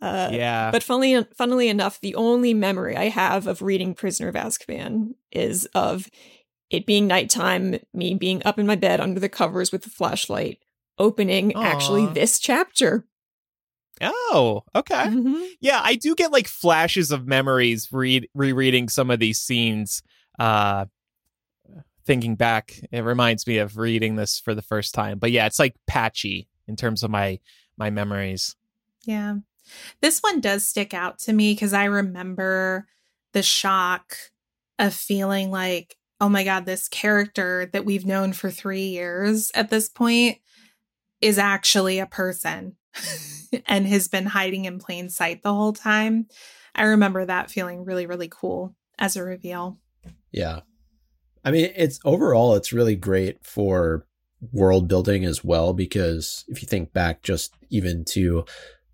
Uh, yeah. But funnily, funnily enough, the only memory I have of reading Prisoner of Azkaban is of it being nighttime, me being up in my bed under the covers with the flashlight, opening actually this chapter. Oh, okay. Mhm. Yeah, I do get like flashes of memories read rereading some of these scenes. Uh thinking back, it reminds me of reading this for the first time. But yeah, it's like patchy in terms of my my memories. Yeah. This one does stick out to me because I remember the shock of feeling like, oh my God, this character that we've known for three years at this point is actually a person and has been hiding in plain sight the whole time. I remember that feeling really, really cool as a reveal. Yeah. I mean, it's overall, it's really great for world building as well, because if you think back just even to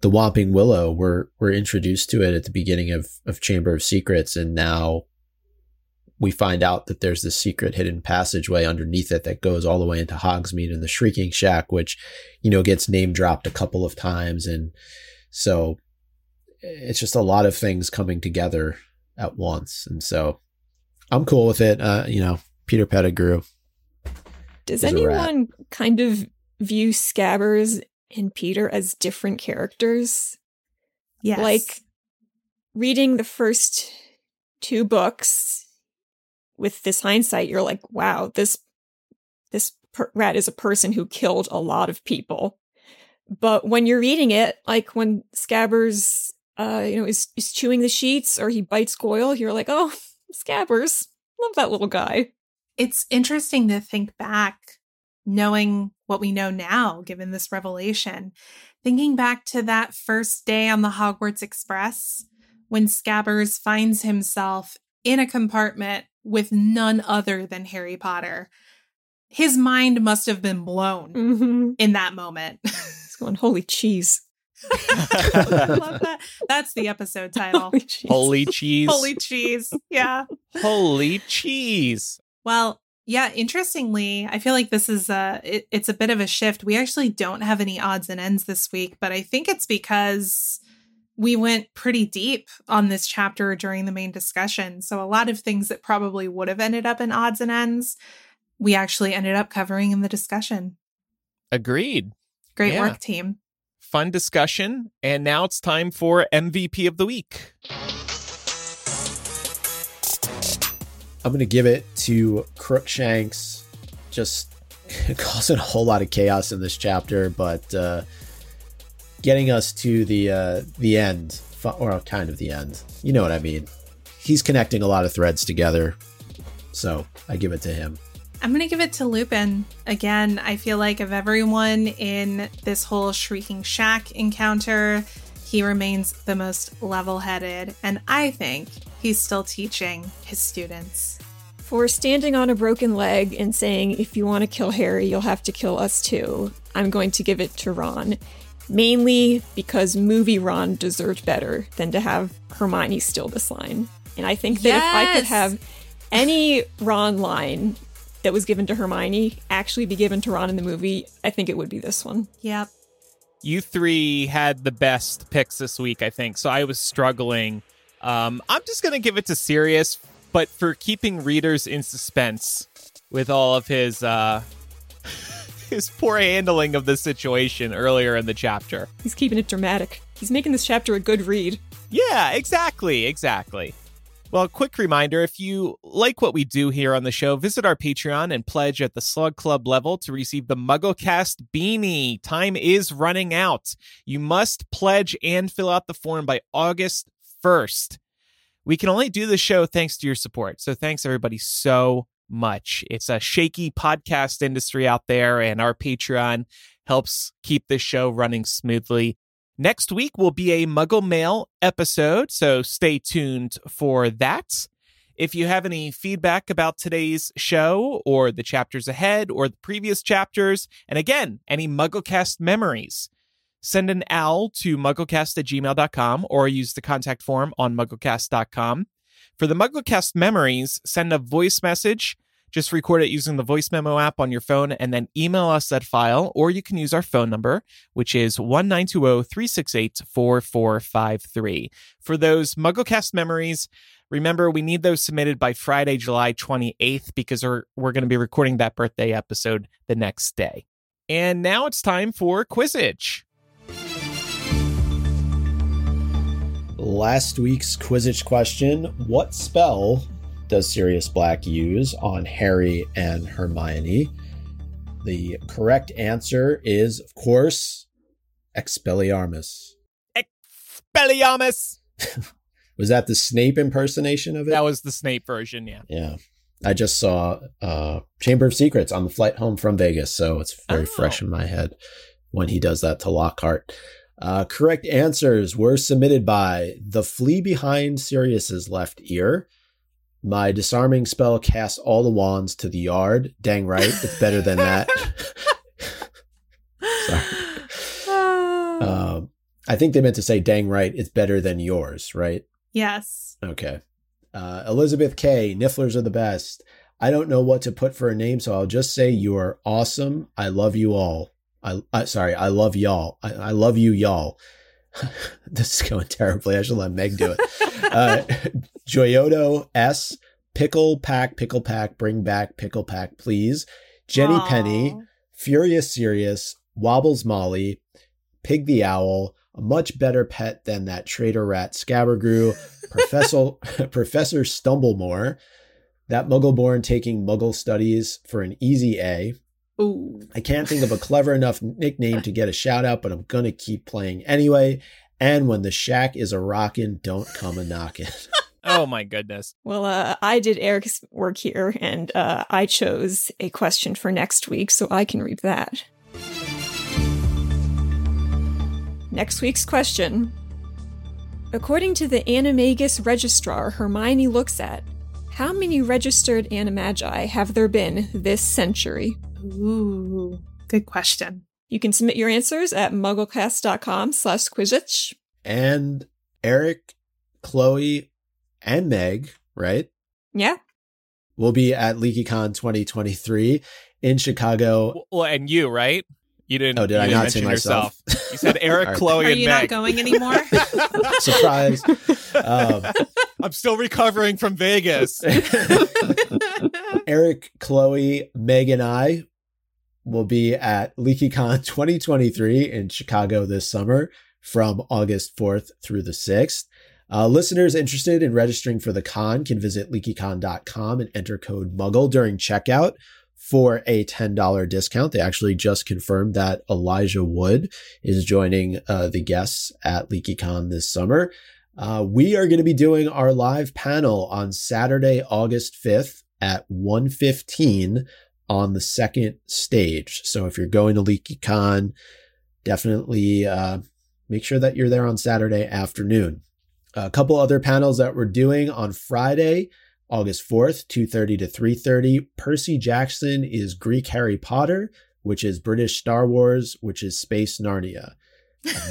the Whomping Willow, we're, we're introduced to it at the beginning of, of Chamber of Secrets. And now we find out that there's this secret hidden passageway underneath it that goes all the way into Hogsmeade and the Shrieking Shack, which, you know, gets name dropped a couple of times. And so it's just a lot of things coming together at once. And so I'm cool with it. Uh, you know, Peter Pettigrew. Does Is a rat. anyone kind of view Scabbers and Peter as different characters? Yes. Like reading the first two books with this hindsight, you're like, wow, this this per- rat is a person who killed a lot of people. But when you're reading it, like when Scabbers, uh, you know, is is chewing the sheets or he bites Goyle, you're like, oh, Scabbers, love that little guy. it's interesting to think back, knowing what we know now, given this revelation, thinking back to that first day on the Hogwarts Express when Scabbers finds himself in a compartment with none other than Harry Potter. His mind must have been blown Mm-hmm. in that moment. He's going, holy cheese. Love that. That's the episode title. Holy cheese. Holy cheese. Holy cheese. Yeah. Holy cheese. Well, yeah, interestingly, I feel like this is a it, it's a bit of a shift. We actually don't have any odds and ends this week, but I think it's because we went pretty deep on this chapter during the main discussion. So a lot of things that probably would have ended up in odds and ends, we actually ended up covering in the discussion. Agreed. Great Yeah. work, team. Fun discussion. And now it's time for MVP of the week. I'm going to give it to Crookshanks just causing a whole lot of chaos in this chapter, but uh, getting us to the uh, the end, or kind of the end. You know what I mean? He's connecting a lot of threads together, so I give it to him. I'm going to give it to Lupin. Again, I feel like of everyone in this whole Shrieking Shack encounter, he remains the most level headed, and I think he's still teaching his students. For standing on a broken leg and saying, if you want to kill Harry, you'll have to kill us too, I'm going to give it to Ron. Mainly because movie Ron deserved better than to have Hermione steal this line. And I think that yes! if I could have any Ron line that was given to Hermione actually be given to Ron in the movie, I think it would be this one. Yep. You three had the best picks this week, I think. So I was struggling. Um, I'm just going to give it to Sirius, but for keeping readers in suspense with all of his uh, his poor handling of the situation earlier in the chapter. He's keeping it dramatic. He's making this chapter a good read. Yeah, exactly, exactly. Well, quick reminder if you like what we do here on the show, visit our Patreon and pledge at the Slug Club level to receive the MuggleCast beanie. Time is running out. You must pledge and fill out the form by August 1st. We can only do the show thanks to your support. So thanks everybody so much. It's a shaky podcast industry out there, and our Patreon helps keep this show running smoothly. Next week will be a Muggle Mail episode, so stay tuned for that. If you have any feedback about today's show or the chapters ahead or the previous chapters, and again, any MuggleCast memories, send an owl to mugglecast at gmail.com or use the contact form on mugglecast.com. For the MuggleCast memories, send a voice message just record it using the voice memo app on your phone and then email us that file, or you can use our phone number, which is 1920 368 4453. For those MuggleCast memories, remember we need those submitted by Friday, July 28th, because we're, we're going to be recording that birthday episode the next day. And now it's time for Quizzitch. Last week's Quizzitch question What spell does Sirius Black use on Harry and Hermione? The correct answer is, of course, Expelliarmus. Expelliarmus! was that the Snape impersonation of it? That was the Snape version, yeah. Yeah. I just saw uh, Chamber of Secrets on the flight home from Vegas, so it's very oh. fresh in my head when he does that to Lockhart. Uh, correct answers were submitted by the flea behind Sirius's left ear, my disarming spell casts all the wands to the yard. Dang right, it's better than that. Sorry. Um, I think they meant to say, dang right, it's better than yours, right? Yes. Okay. Uh, Elizabeth K. Nifflers are the best. I don't know what to put for a name, so I'll just say you are awesome. I love you all. I, I sorry, I love y'all. I, I love you, y'all. this is going terribly. I should let Meg do it. Uh, Joyoto S. Pickle Pack, Pickle Pack, bring back Pickle Pack, please. Jenny Aww. Penny, Furious Serious, Wobbles Molly, Pig the Owl, a much better pet than that traitor rat Scabbergrew, Professor Professor Stumblemore, that Muggleborn taking Muggle studies for an easy A. Ooh. I can't think of a clever enough nickname to get a shout out, but I'm gonna keep playing anyway. And when the shack is a rockin', don't come a knockin'. oh my goodness. Well, uh, I did Eric's work here, and uh, I chose a question for next week, so I can read that. Next week's question. According to the Animagus registrar Hermione looks at, how many registered animagi have there been this century? Ooh, good question. You can submit your answers at mugglecast.com slash quizzitch. And Eric, Chloe, and Meg, right? Yeah. We'll be at LeakyCon 2023 in Chicago. Well, and you, right? You didn't. Oh, did I not say myself? Yourself. You said Eric, right. Chloe, Are and you Meg. not going anymore? Surprise! Um, I'm still recovering from Vegas. Eric, Chloe, Meg, and I will be at LeakyCon 2023 in Chicago this summer from August 4th through the 6th. Uh, listeners interested in registering for the con can visit leakycon.com and enter code MUGGLE during checkout. for a $10 discount. They actually just confirmed that Elijah Wood is joining uh, the guests at LeakyCon this summer. Uh, we are going to be doing our live panel on Saturday, August 5th at 1.15 on the second stage. So if you're going to LeakyCon, definitely uh, make sure that you're there on Saturday afternoon. A couple other panels that we're doing on Friday, August 4th, 2:30 to 3:30. Percy Jackson is Greek Harry Potter, which is British Star Wars, which is Space Narnia.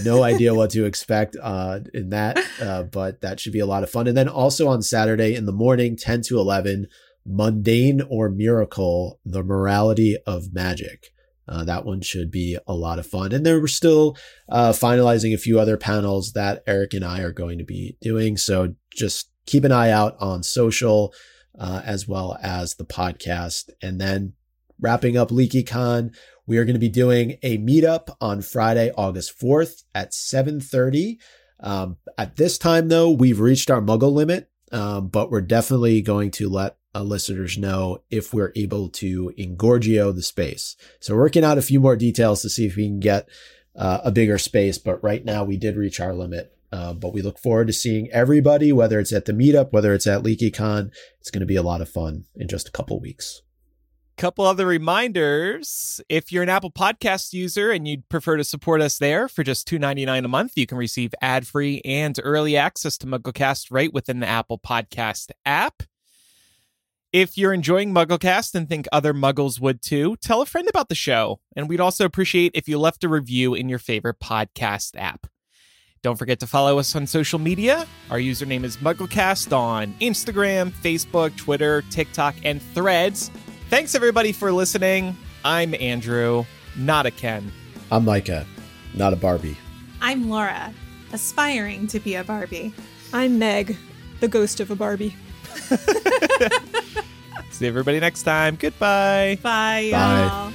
no idea what to expect uh, in that, uh, but that should be a lot of fun. And then also on Saturday in the morning, 10 to 11, Mundane or Miracle, The Morality of Magic. Uh, that one should be a lot of fun. And there we're still uh, finalizing a few other panels that Eric and I are going to be doing. So just keep an eye out on social uh, as well as the podcast. And then wrapping up LeakyCon, we are going to be doing a meetup on Friday, August 4th at 7.30. Um, at this time, though, we've reached our muggle limit, um, but we're definitely going to let uh, listeners know if we're able to engorgio the space. So working out a few more details to see if we can get uh, a bigger space. But right now we did reach our limit. Uh, but we look forward to seeing everybody, whether it's at the meetup, whether it's at LeakyCon. It's going to be a lot of fun in just a couple weeks. Couple other reminders. If you're an Apple Podcast user and you'd prefer to support us there for just $2.99 a month, you can receive ad free and early access to MuggleCast right within the Apple Podcast app. If you're enjoying MuggleCast and think other Muggles would too, tell a friend about the show. And we'd also appreciate if you left a review in your favorite podcast app. Don't forget to follow us on social media. Our username is MuggleCast on Instagram, Facebook, Twitter, TikTok, and Threads. Thanks everybody for listening. I'm Andrew, not a Ken. I'm Micah, not a Barbie. I'm Laura, aspiring to be a Barbie. I'm Meg, the ghost of a Barbie. See everybody next time. Goodbye. Bye, Bye. y'all.